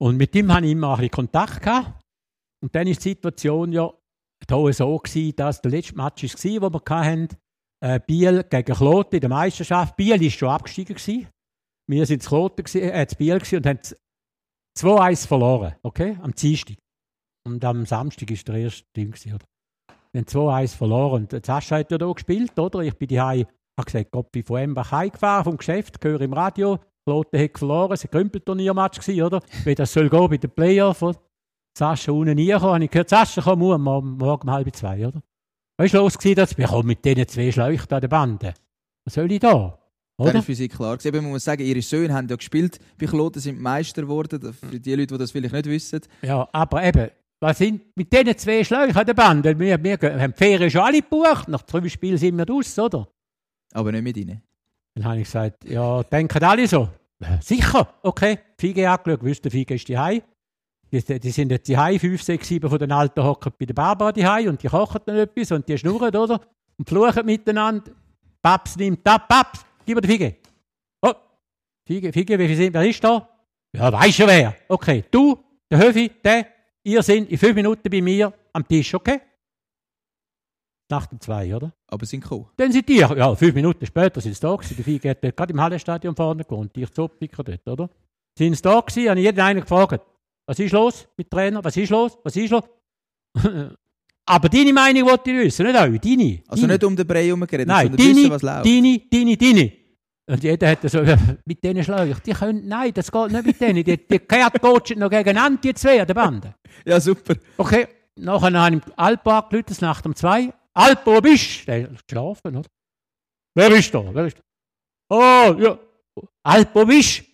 Und mit ihm hatte ich immer ein bisschen Kontakt. Gehabt. Und dann war die Situation ja da so, gewesen, dass der letzte Match war, wo wir hatten, äh, Biel gegen Kloten in der Meisterschaft. Biel war schon abgestiegen. Gewesen. Wir sind zu Kloten, äh, zu Biel und haben 2-1 verloren, okay, am Dienstag. Und am Samstag war der erste Ding. gewesen, Oder? Wir haben 2-1 verloren. Und Sascha hat ja da gespielt, oder? Ich bin die habe gesagt, Gott, bin von Embach heimgefahren vom Geschäft, höre im Radio, Lotte hat verloren, es war ein Grümpelturniermatch, gewesen, oder? Wie das soll gehen bei den von Sascha unten reinkommen. Habe ich gehört, Sascha, komm morgen, morgen, um halb zwei, oder? Was war los? dass wir kommen mit diesen zwei Schläuchten an der Bande. Was soll ich da? Das Oder? ist für sie klar. Eben, Man muss sagen, ihre Söhne haben ja gespielt. Bei Kloten sind Meister geworden. Für die Leute, die das vielleicht nicht wissen. Ja, aber eben, was sind mit diesen zwei Schläuchen an der Bande? Wir, wir gehen- haben die Ferien schon alle gebucht, nach drei Spielen sind wir raus, oder? Aber nicht mit ihnen. Dann habe ich gesagt, ja, denken alle so. «Äh, Sicher, okay. Fige angeschaut, wusste, Fige ist die Die, die sind jetzt die Hai, fünf, sechs, sieben von den Alten hocken bei der Barbara die Hai und die kochen dann etwas und die schnurren, oder? Und fluchen miteinander. Paps nimmt ab, Paps, gib mir die Fige. Oh, Fige, Fige, wie viel sind, wer ist da? Ja, weiß schon wer. Okay, du, der Höfi, der, ihr sind in fünf Minuten bei mir am Tisch, okay? Nach dem zwei, oder? Aber sind gekommen. Dann sind die, ja, fünf Minuten später sind sie da gewesen. Der Vieh hat gerade im Hallenstadion vorne gewohnt, die Zopfiker dort, oder? Sind sie da gewesen, habe ich jeden einen gefragt, was ist los mit dem Trainer, was ist los, was ist los? Aber deine Meinung wollte ich wissen, nicht eure, deine. Also deine. nicht um den Brei herumgeredet, Nein, sondern wissen, deine, was läuft. deine, deine, deine. Und jeder hat so, mit denen Schläuchen, die können, nein, das geht nicht mit denen, die, die kehrt coachen noch gegeneinander, die zwei an der Bande. Ja, super. Okay, nachher habe ich Alpo angerufen, Nacht um zwei. Alpo, wo bist du? Der ist geschlafen, oder? Wer bist da? Wer ist da? Oh, ja. Alpo, wo bist du?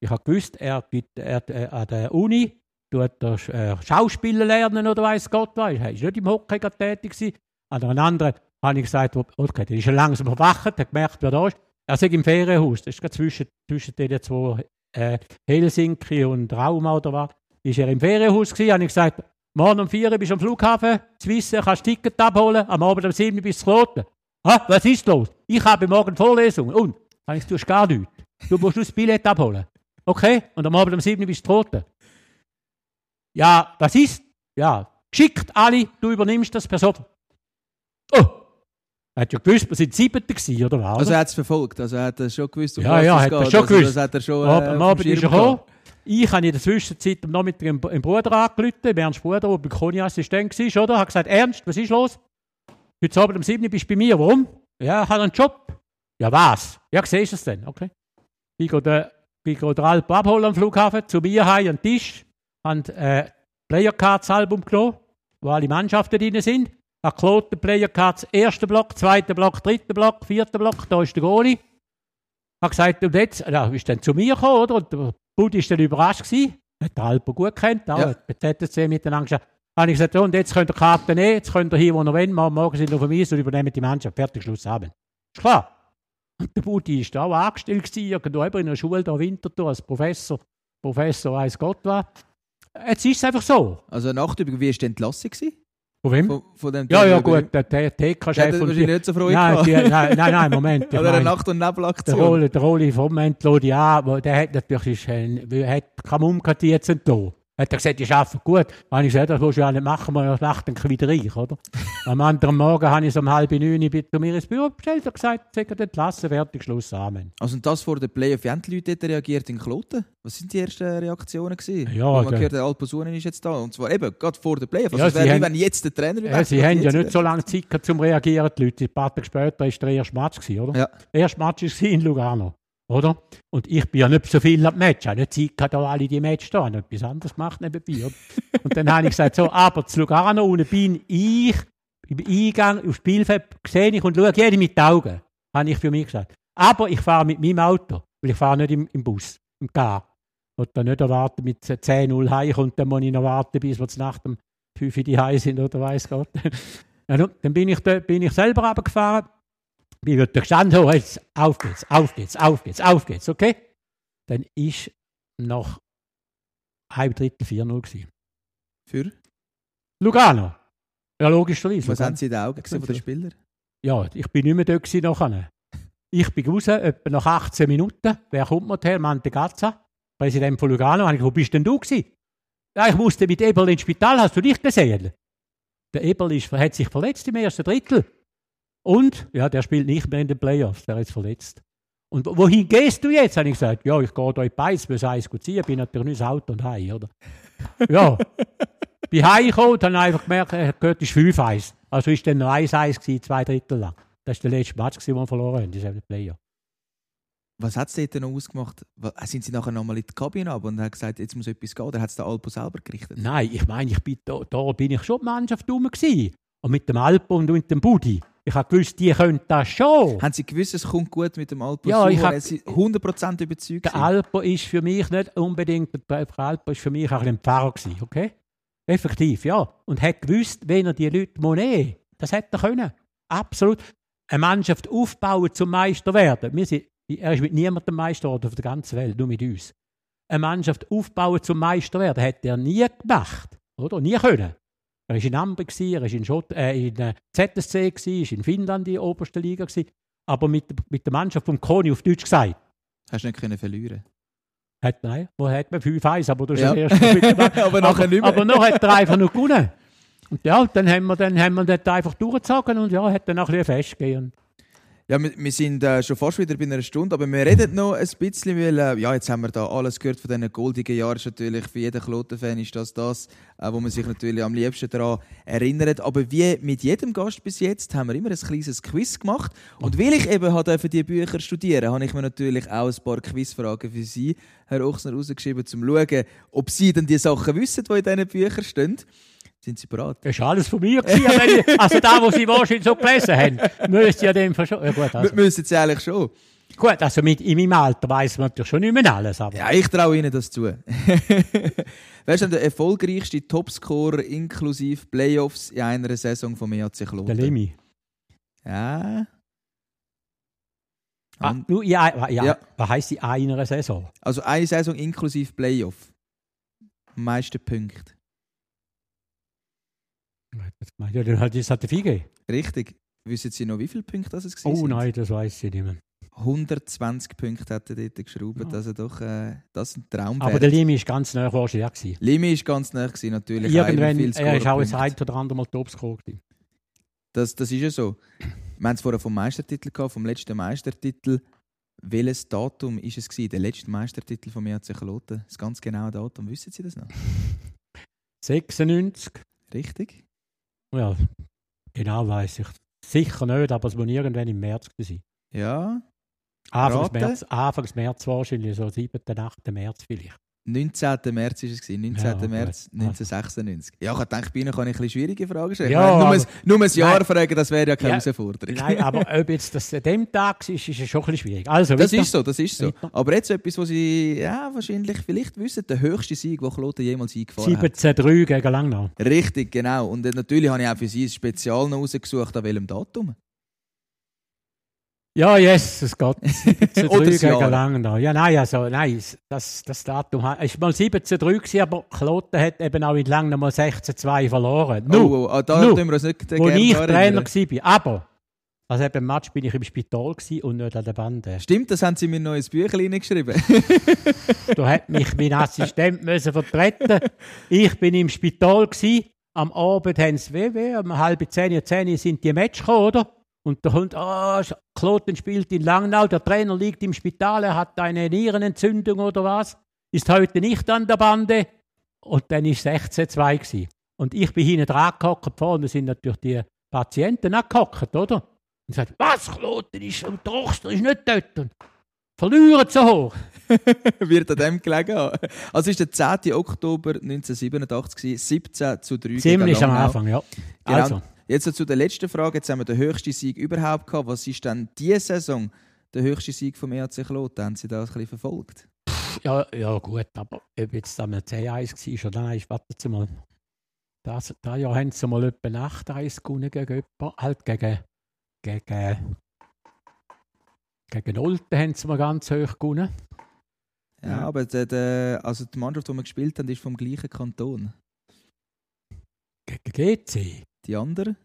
Ich habe gewusst, er, gibt, er äh, an der Uni tut er äh, Schauspieler lernen oder weiß Gott was. Er war nicht im Hockey tätig. An einer anderen habe ich gesagt, okay, der ist schon langsam erwacht, hat gemerkt, wer da ist. Ist im Ferienhaus, das ist zwischen, zwischen den zwei äh, Helsinki und Rauma oder was. Ist er im Ferienhaus gewesen, habe ich gesagt, morgen um 4 Uhr bist du am Flughafen, Zwisse, kannst du Ticket abholen, am Abend um 7 Uhr bist du Kloten. Ah, was ist los? Ich habe morgen Vorlesung. Und? Habe ich du hast gar nichts. Du musst nur das Billett abholen. Okay? Und am Abend um 7 Uhr bist du Kloten. Ja, was ist? Ja, Geschickt alle, du übernimmst das per sofort. Oh! Er hat ja gewusst, wir sind Siebter gewesen, oder was? Also er hat es verfolgt, also er hat es schon gewusst, um Ja, was ja, es hat er geht. schon also, gewusst. Das hat er schon Ab- äh, am Abend ist er gekommen. Ich habe in der Zwischenzeit am Nachmittag im, im Bruder angerufen, Ernst Bruder, der bei Koni Assistent war, oder? Hat gesagt, Ernst, was ist los? Heute Abend um 7 Uhr bist du bei mir, warum? Ja, ich habe einen Job. Ja, was? Ja, siehst du es denn? Okay. Ich gehe den, ich gehe den Alp abholen am Flughafen, zu mir heim an den Tisch, habe äh, Player Cards Album genommen, wo alle Mannschaften drin sind. Habe geklaut, den Player Cards, ersten Block, zweiten Block, dritten Block, vierten Block, da ist der Goalie. Habe gesagt, und jetzt, ja, ist dann zu mir gekommen, oder? Und der Budi war dann überrascht gewesen. Hat den Alpo gut kennt, auch Ja. hat bei ZSC miteinander geschaut. Habe ich gesagt, und jetzt könnt ihr Karten nehmen, jetzt könnt ihr hier, wo ihr wollt, morgen morgen sind wir auf dem Eis und übernehmen die Mannschaft. Fertig, Schluss, Abend. Ist klar. Und der Budi war da auch angestellt, gewesen, irgendwo in einer Schule da Winterthur als Professor. Professor weiss Gott was. Jetzt ist es einfach so. Also Nachtübung, wie war die Entlassung? gewesen? Von wem? Von, von dem Ja, ja, gut, der, der TK-Chef die, nicht so Freude nein, die, nein, nein, nein, Moment. Einer meine, Nacht- und der Nebelaktion. Der Rolli vom an, wo- der hat natürlich ist, hat keine Umkati jetzt entlassen. Hat er gesagt, die arbeiten gut. Dann habe ich gesagt, das willst du ja nicht machen, man macht dann wieder reich, oder? Am anderen Morgen habe ich so um halb neun zu mir ins Büro bestellt und gesagt, sagt entlassen, fertig, Schluss, Amen. Also und das vor der Playoff, wie haben die Leute reagiert in Kloten? Was sind die ersten Reaktionen gewesen? Ja, man der- gehört, der Alposunen ist jetzt da. Und zwar eben, gerade vor der Playoff. Also Ja, es wäre sie wie haben- wenn jetzt der Trainer Ja, sie haben ja nicht so lange Zeit gehabt, zum Reagieren, die Leute. Ein paar Tage später war der erste Match, gewesen, oder? Ja. Der erste Match war in Lugano, oder? Und ich bin ja nicht so viel am Match. Habe nicht Zeit gehabt, alle die Match da. Habe etwas anderes gemacht nebenbei? Und dann habe ich gesagt, so, aber zu Lugano unten bin ich, im Eingang, aufs Spielfeld sehe ich und schaue jede mit den Augen. Habe ich für mich gesagt. Aber ich fahre mit meinem Auto, weil ich fahre nicht im, im Bus, im Car. Und dann nicht erwarten, mit 10-0 heimkommt, dann muss ich noch warten, bis wir zur Nacht um 5 Uhr sind oder weiss Gott. nun, dann bin ich, da, bin ich selber runtergefahren, bin wieder gestanden, so, jetzt auf geht's, auf geht's, auf geht's, auf geht's, okay? Dann ist noch halb Drittel 4-0 gewesen. Für? Lugano. Ja, logischerweise. Was Lugano. haben sie in den Augen gesehen von den Spielern? Ja, ich bin nicht mehr dort gewesen nachher. Ich bin raus, etwa nach 18 Minuten. Wer kommt noch her? Mantegazza, Präsident von Lugano. Ich, wo bist denn du gewesen? Ja, ich musste mit Eberl ins Spital. Hast du dich gesehen? Der Eberl ist, hat sich verletzt im ersten Drittel. Und, ja, der spielt nicht mehr in den Playoffs. Der ist verletzt. Und wo- wohin gehst du jetzt? Habe ich gesagt, ja, ich gehe da in Beiz, will eins gut ziehen. Bin natürlich nicht Auto und heim, oder? Ja. bin heimgekommen und habe einfach gemerkt, er gehört, ist 5-1. Also ist dann noch 1-1 gewesen, zwei Drittel lang. Das war der letzte Match, den wir verloren haben, diese Player. Was hat es dort noch ausgemacht? Wa- Sind sie nachher nochmal in die Kabine ab und haben gesagt, jetzt muss etwas gehen? Oder hat es der Alpo selber gerichtet? Nein, ich meine, ich bin da, da bin ich schon die Mannschaft rum gewesen. Und mit dem Alpo und mit dem Budi. Ich habe gewusst, die können das schon. Haben sie gewusst, es kommt gut mit dem Alpo Ja, ich Sucher? hab- Haben sie 100% überzeugt? Der? Alpo ist für mich nicht unbedingt, der Alpo ist für mich auch ein Pfarrer gewesen, okay? Effektiv, ja. Und hat gewusst, wenn er die Leute nehmen das hätte er können. Absolut. Eine Mannschaft aufbauen zum Meister werden. Wir sind, er ist mit niemandem Meister geworden auf der ganzen Welt, nur mit uns. Eine Mannschaft aufbauen zum Meister werden, hätte er nie gemacht. Oder? Nie können. Er war in Amber, gewesen, er war in, Schott, äh, in äh, ZSC, war in Finnland in der obersten Liga. Gewesen. Aber mit, mit der Mannschaft vom Koni auf Deutsch gesagt, Hast du nicht können verlieren hat, nein, wo hat man 5-1, aber das ist Ja. ja. erst mit dem- Aber nachher nicht mehr. Aber noch hat er einfach noch gewonnen. Und ja, dann haben wir, dann haben wir dort einfach durchgezogen und ja, hat dann auch ein bisschen festgehen. Ja, wir, wir sind äh, schon fast wieder bei einer Stunde, aber wir reden noch ein bisschen, weil äh, ja, jetzt haben wir da alles gehört von diesen goldigen Jahren. Ist natürlich für jeden Kloten-Fan ist das das, äh, wo man sich natürlich am liebsten daran erinnert. Aber wie mit jedem Gast bis jetzt haben wir immer ein kleines Quiz gemacht. Und weil ich eben habe für die Bücher studieren, habe ich mir natürlich auch ein paar Quizfragen für Sie, Herr Ochsner, rausgeschrieben, um zu schauen, ob Sie denn die Sachen wissen, die in diesen Büchern stehen. Sind Sie bereit? Das war alles von mir. Gewesen, ich- also da, wo Sie wahrscheinlich so gelesen haben, müsste ja dem schon. Ja, gut, also, müssen Sie eigentlich schon. gut, also mit, in meinem Alter weiss man natürlich schon nicht mehr alles. Aber Ja, ich traue Ihnen das zu. Wer ist denn der erfolgreichste Topscorer inklusive Playoffs in einer Saison vom EAC Kloten? der Lemmy. Ja. Ah, nur, ja, ja, Ja. Was heisst in einer Saison? Also eine Saison inklusive Playoff. Am meisten Punkte. Ja, dann hat das hat Fige. Richtig. Wissen Sie noch, wie viele Punkte das es waren? Oh nein, das weiß ich nicht mehr. 120 Punkte hat er dort geschraubt. Also doch, äh, das ist ein Traum. Aber der Limi war ganz nah wahrscheinlich. Limi war ganz nah, gewesen, natürlich. Irgendwann, er war auch ein ein oder andere Mal Topscore. Das, das ist ja so. Wir haben es vorher vom Meistertitel gehabt, vom letzten Meistertitel. Welches Datum ist es gewesen, der letzte Meistertitel von mir Kloten? Das ganz genaue Datum, wissen Sie das noch? 96. Richtig? Ja, genau weiß ich. Sicher nicht, aber es muss irgendwann im März sein. Ja. Anfangs März, Anfangs März wahrscheinlich, so 7., 8. März vielleicht. 19. März war es, 19. Ja, März 1996. Ja, ich dachte, bei Ihnen kann ich ein bisschen schwierige Fragen stellen. Ja, nur, aber, ein, nur ein Jahr nein, fragen, das wäre ja keine ja, Herausforderung. Nein, aber ob jetzt das an dem Tag ist, ist es schon ein bisschen schwierig. Also, das ist so, das ist so. Weiter. Aber jetzt etwas, was Sie ja, wahrscheinlich vielleicht wissen, der höchste Sieg, den Kloten jemals eingefahren hat. 17-3 gegen Langnau. Richtig, genau. Und natürlich habe ich auch für Sie ein Spezial noch rausgesucht, an welchem Datum. Ja, yes, es geht. 17-3 gegen Langnau. Ja, nein, also, nein, das, das Datum war mal 17-3 aber Kloten hat eben auch in Langnau mal 16-2 verloren. Oh, oh, oh, da tun wir uns nicht Wo ich Trainer war. Aber, also eben im Match bin ich im Spital und nicht an der Bande. Stimmt, das haben Sie mir noch ins Büchlein geschrieben. da hat mich mein Assistent müssen vertreten. Ich bin im Spital Am Abend haben sie, wie, wie, um halb zehn, zehn sind die Match gekommen, oder? Und der Hund, ah, oh, Kloten spielt in Langnau, der Trainer liegt im Spital, er hat eine Nierenentzündung oder was, ist heute nicht an der Bande. Und dann war es 16-2 Und ich bin hinten dran gehockt, vorne sind natürlich die Patienten angehockt, oder? Und sagt, was, Kloten ist, und Tochter ist nicht dort. Und verlieren so hoch. Wird an dem gelegen. Also ist der 10. Oktober 1987, 17 zu 3 Ziemlich am Anfang, ja. Genau. Also. Jetzt zu der letzten Frage. Jetzt haben wir den höchsten Sieg überhaupt gehabt. Was ist denn diese Saison der höchste Sieg vom ERC Kloten? Haben Sie das ein bisschen verfolgt? Ja, ja gut, aber ob jetzt am C1 war oder nein, warten Sie mal. Das, das Jahr haben sie mal etwa 8-1 gewonnen gegen jemanden, halt gegen, gegen, gegen Olten haben sie mal ganz hoch gewonnen. Ja, ja. aber der, der, also die Mannschaft, die wir gespielt haben, ist vom gleichen Kanton. Gegen GC? Die anderen?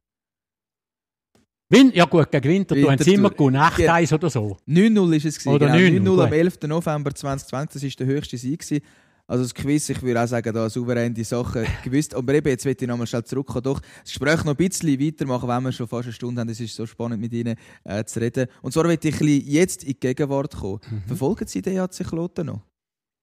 Win ja gut, gegen Winterthur haben sie immer gewonnen, 8-1 oder so. 9-0 war es. Gewesen, oder genau. 9-0 am 11. November 2020, das war der höchste Sieg. Gewesen. Also das Quiz, ich würde auch sagen, da souverän die Sachen gewusst. Aber eben, jetzt will ich nochmal schnell zurückkommen. Doch, das Gespräch noch ein bisschen weitermachen, wenn wir schon fast eine Stunde haben. Es ist so spannend, mit Ihnen äh, zu reden. Und zwar will ich jetzt in die Gegenwart kommen. Mhm. Verfolgen Sie den HC Kloten noch?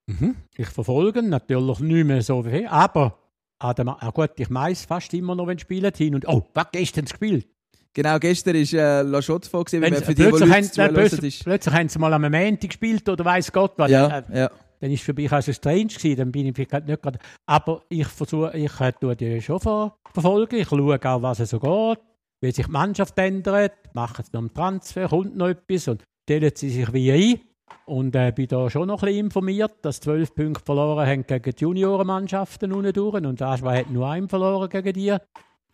Mhm. Ich verfolge natürlich nicht mehr so viel, aber Ah, ah gut, ich meins fast immer noch, wenn spielen hin und oh, was gestern gespielt? Genau, gestern war äh, La Chaux vor, gewesen, wenn für die, plötzlich, haben, plötzlich, ist. plötzlich haben sie mal am Montag gespielt oder weiß Gott was. Ja, äh, ja. Dann ist für mich also strange gewesen, dann bin ich vielleicht nicht gerade... Aber ich versuche, ich äh, tue die schon ver verfolgen, ich schaue auch, was es so geht, wie sich die Mannschaft ändert, machen sie noch einen Transfer, kommt noch etwas und stellen sie sich wie ein. Und äh, bin da schon noch ein bisschen informiert, dass zwölf Punkte verloren haben gegen die Juniorenmannschaften unten durch. Und Aschwa hat nur einen verloren gegen die.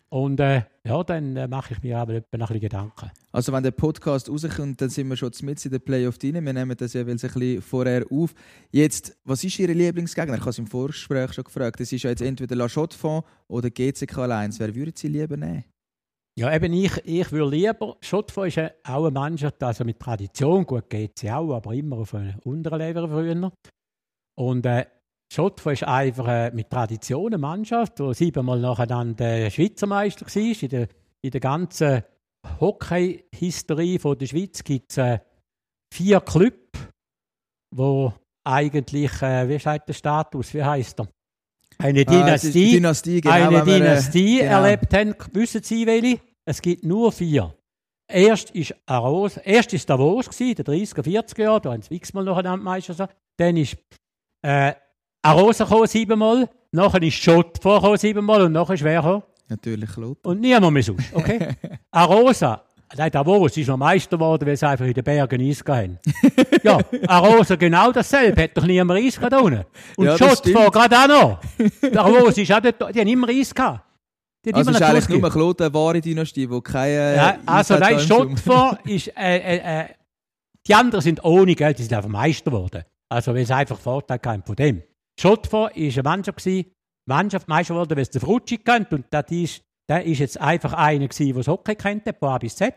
Und äh, ja, dann äh, mache ich mir aber ein bisschen Gedanken. Also wenn der Podcast rauskommt, dann sind wir schon mit in den Playoff drin. Wir nehmen das ja ein bisschen vorher auf. Jetzt, was ist Ihr Lieblingsgegner? Ich habe es im Vorgespräch schon gefragt. Das ist ja jetzt entweder La Chaux oder GCK Alliance. Wer würden Sie lieber nehmen? Ja, eben ich, ich würde lieber, Schottfo ist ja auch eine Mannschaft, also mit Tradition, gut geht sie auch, aber immer auf einem unteren Level früher. Und äh, Schottfo ist einfach äh, mit Tradition eine Mannschaft, die siebenmal nacheinander Schweizer Meister war. In der, in der ganzen Hockey-Historie der Schweiz gibt es äh, vier Clubs, wo eigentlich, äh, wie sagt der Status, wie heißt er? Eine Dynastie, ah, Dynastie, genau, eine Dynastie genau. erlebt haben. Wissen Sie welche? Es gibt nur vier. Erst ist Aros, erst ist Davos gsi, der 30er, 40er Jahre, da haben sie x-mal nacheinander Meister Dann ist äh, Arosa gekommen, siebenmal. Nachher ist Schott vorgekommen, siebenmal. Und nachher ist wer gekommen? Natürlich Lot. Und niemand mehr sonst, okay? Arosa, nein, Davos ist noch Meister geworden, weil sie einfach in den Bergen Eis haben. ja, Arosa genau dasselbe, hat doch niemand Eis gehabt da unten. Und ja, Schott vor gerade auch noch. Davos ist auch dort, die haben immer Eis gehabt. Also ist eigentlich nur Kloten eine wahre Dynastie, die keine... Ja, also nein, Schottfor ist... Äh, äh, äh, die anderen sind ohne Geld, die sind einfach Meister geworden. Also weil es einfach Vorteil kam von dem. Schottfor war eine Mannschaft, gewesen, Mannschaft Meister geworden, weil es der Frutschi kennt und das ist, der ist jetzt einfach einer gewesen, der das Hockey kennt, von A bis Z.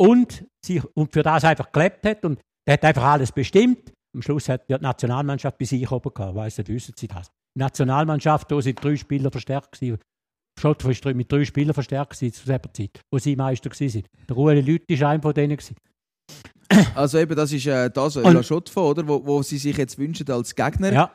und, sich, und für das einfach gelebt hat und der hat einfach alles bestimmt. Am Schluss hat die Nationalmannschaft bei sich oben gehabt. Weiss nicht, wissen Sie das? Die Nationalmannschaft, da sind drei Spieler verstärkt gewesen. Schott war mit drei Spielern verstärkt zu dieser Zeit, wo sie Meister waren. Der Ruhe Lüthi war einer von denen. Gewesen. Also eben, das ist äh, das, La Schott oder? Wo, wo Sie sich jetzt wünschen als Gegner. Ja.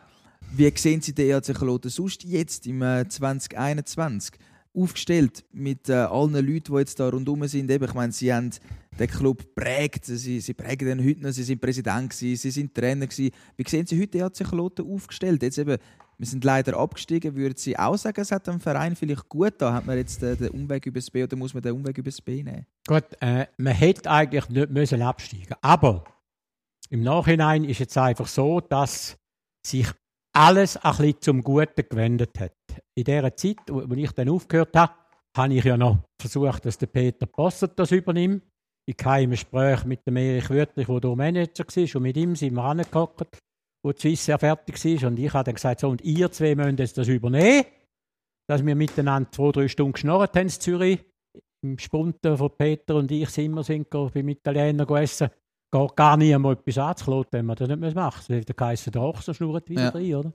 Wie sehen Sie den EAC Kloten sonst jetzt im äh, 2021? Aufgestellt mit äh, allen Leuten, die jetzt da rundherum sind. Eben, ich meine, Sie haben den Club prägt, sie, sie prägen den heute noch, sie sind Präsident gewesen, sie sind Trainer gewesen. Wie sehen Sie heute EAC Kloten aufgestellt? Jetzt eben, wir sind leider abgestiegen. Würden Sie auch sagen, es hat dem Verein vielleicht gut da? Hat man jetzt den, Umweg über das B oder muss man den Umweg über das B nehmen? Gut, äh, man hätte eigentlich nicht müssen absteigen Aber im Nachhinein ist es einfach so, dass sich alles ein bisschen zum Guten gewendet hat. In der Zeit, wo ich dann aufgehört habe, habe ich ja noch versucht, dass der Peter Bossert das übernimmt. Ich hatte im Gespräch mit dem Erich Wörtlich, der Manager war, und mit ihm sind wir angehockt, wo die Swiss ja fertig war. Und ich habe dann gesagt, so, und ihr zwei müsst jetzt das übernehmen. Dass wir miteinander zwei, drei Stunden geschnorrt haben in Zürich. Im Spunten von Peter und ich sind wir sind beim Italiener essen geht gar nie einmal etwas anzukloten, wenn man das nicht mehr macht. Das heisst, der Ochser schnurrt wieder ja. rein, oder?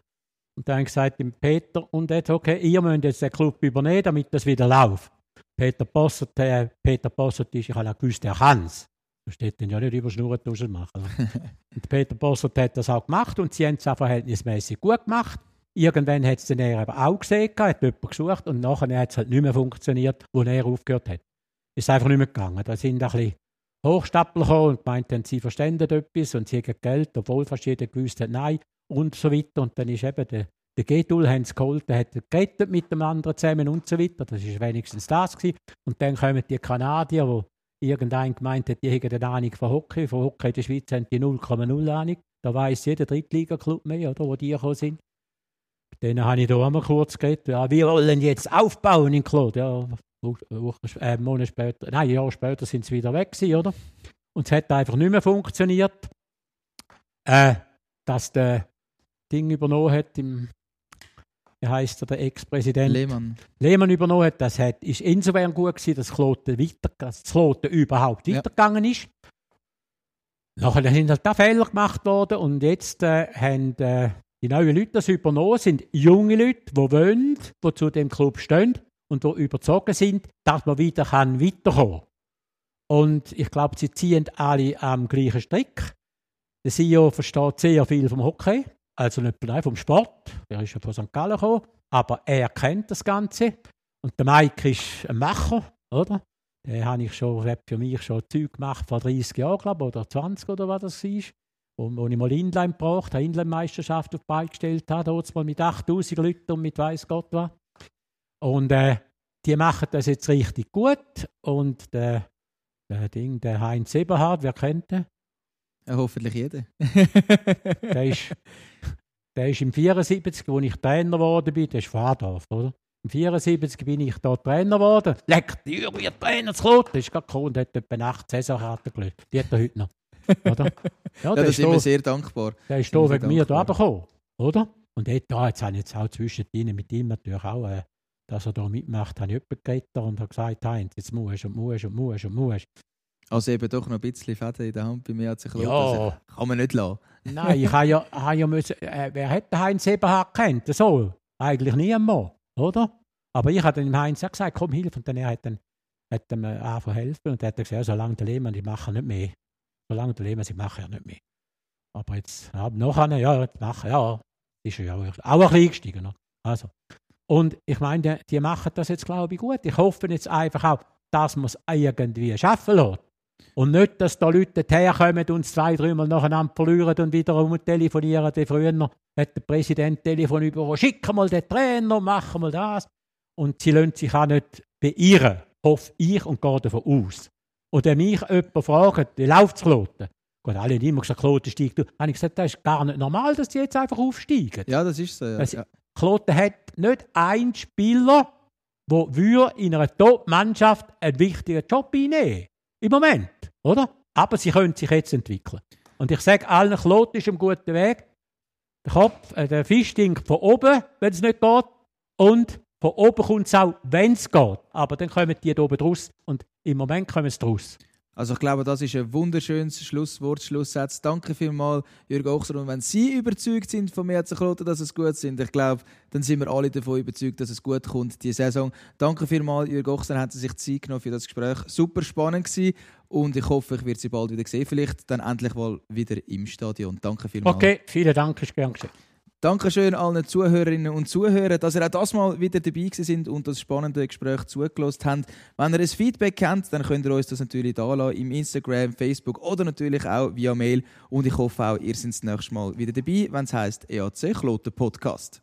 Und dann habe ich gesagt dem Peter, und jetzt, okay, ihr müsst jetzt den Club übernehmen, damit das wieder läuft. Peter Bossert, äh, Peter Bossert ist, ich habe auch gewusst, er kann es. Da steht dann ja nicht über Schnurren machen. und Peter Bossert hat das auch gemacht und sie haben es auch verhältnismäßig gut gemacht. Irgendwann hat es dann er aber auch gesehen, hat jemanden gesucht und nachher hat es halt nicht mehr funktioniert, wo er aufgehört hat. Ist einfach nicht mehr gegangen. Da sind ein bisschen Hochstapler gekommen und meinten, sie verstehen etwas und sie haben Geld, obwohl fast jeder gewusst hat, nein und so weiter. Und dann ist eben der, der Gedul haben sie geholt, der hat gerettet mit dem anderen zusammen und so weiter. Das ist wenigstens das gewesen. Und dann kommen die Kanadier, wo irgendein gemeint hat, die hätten eine Ahnung von Hockey. Von Hockey in der Schweiz haben die 0,0 Ahnung. Da weiß jeder Drittliga-Club mehr, oder, wo die gekommen sind. Denen habe ich da einmal kurz geredet. Ja, wir wollen jetzt aufbauen in Claude. Ja, äh, Monate später, nein, ein Jahr später sind sie wieder weg gewesen, oder? Und es hat einfach nicht mehr funktioniert. Äh, dass der Ding übernommen hat, im, wie heißt er, der Ex-Präsident? Lehmann. Lehmann übernommen hat, das hat, ist insofern gut gewesen, dass Kloten, weiter, dass Kloten überhaupt ja. weitergegangen ist. Nachher sind halt da Fehler gemacht worden und jetzt äh, haben äh, die neuen Leute das übernommen, sind junge Leute, die wollen, die zu dem Club stehen und die überzogen sind, dass man wieder kann weiterkommen kann. Und ich glaube, sie ziehen alle am gleichen Strick. Der CEO versteht sehr viel vom Hockey, also nicht nur vom Sport. Er ist ja von St. Gallen gekommen, aber er kennt das Ganze. Und der Mike ist ein Macher, oder? Den habe schon, hat für mich schon Zeug gemacht vor 30 Jahren, glaube oder 20 oder was das war. Wo, wo ich mal Inline gebraucht habe, Inline-Meisterschaft auf die Beine gestellt habe, dort mal mit 8000 Leuten und mit weiß Gott was. Und äh, die machen das jetzt richtig gut. Und der, der Ding, der Heinz Eberhard, wer kennt den? Ja, hoffentlich jeder. der, ist, der ist im 74, wo ich Trainer geworden bin, der ist Fahrdorf, oder? Im 74 bin ich da Trainer geworden. Leck, die Uhr wird Trainer zu Klot. Der ist gerade gekommen und hat etwa 8 Saisonkarten gelöst. Die hat er heute noch. Oder? Ja, ja das ist mir sehr dankbar. Der ist da wegen mir da gekommen, oder? Und dort, ja, jetzt habe ich jetzt auch zwischendrin mit ihm natürlich auch äh, dass er da mitmacht, habe ich jemanden geredet und habe gesagt, Heinz, jetzt musst und musst und musst und musst. Also eben doch noch ein bisschen Fäden in der Hand bei mir hat sich ja. Also, kann man nicht lassen. Nein, ich habe ja, habe ja müssen, äh, wer hat den Heinz Eberhard kennt? So, eigentlich niemand, oder? Aber ich habe dem Heinz auch gesagt, komm, hilf. Und dann er hat dann hat ihm angefangen helfen und er hat gesagt, solange der Lehmann, ich mache nicht mehr. Solange der Lehmann, ich mache ja nicht mehr. Aber jetzt, ja, nachher, ja, jetzt mache ja, ist ja auch ein bisschen eingestiegen. Also, und ich meine, die, machen das jetzt, glaube ich, gut. Ich hoffe jetzt einfach auch, dass man es irgendwie schaffen lässt. Und nicht, dass da Leute herkommen und zwei, dreimal nacheinander verlieren und wiederum telefonieren. Wie früher hat der Präsident Telefon über, schicken mal den Trainer, machen mal das. Und sie lassen sich auch nicht beirren, hoffe ich und gehe davon aus. Und wenn mich jemand fragt, wie läuft es Kloten? Gut, alle haben immer gesagt, Kloten steigt. Dann habe ich gesagt, das ist gar nicht normal, dass die jetzt einfach aufsteigen. Ja, das ist so. Ja. Das, Kloten hat nicht einen Spieler, der in einer Top-Mannschaft einen wichtigen Job einnehmen Im Moment, oder? Aber sie können sich jetzt entwickeln. Und ich sage allen, Kloten ist am guten Weg. Der Kopf, äh, der Fisch stinkt von oben, wenn es nicht geht. Und von oben kommt es auch, wenn es geht. Aber dann kommen die da oben draus. Und im Moment kommen sie draus. Also ich glaube, das ist ein wunderschönes Schlusswort, Schlusssatz. Danke vielmals, Jürgen Ochser. Und wenn Sie überzeugt sind von mir Kloten, dass es gut sind, ich glaube, dann sind wir alle davon überzeugt, dass es gut kommt, die Saison. Danke vielmals, Jürgen Ochser, haben Sie sich Zeit genommen für das Gespräch. Super spannend gewesen. Und ich hoffe, ich werde Sie bald wieder sehen. Vielleicht dann endlich mal wieder im Stadion. Danke vielmals. Okay, vielen Dank, ist gern. Dankeschön allen Zuhörerinnen und Zuhörern, dass ihr auch das mal wieder dabei sind und das spannende Gespräch zugelassen habt. Wenn ihr ein Feedback kennt, dann könnt ihr uns das natürlich da lassen, im Instagram, Facebook oder natürlich auch via Mail. Und ich hoffe auch, ihr seid das nächste Mal wieder dabei, wenn es heisst EAC Kloten Podcast.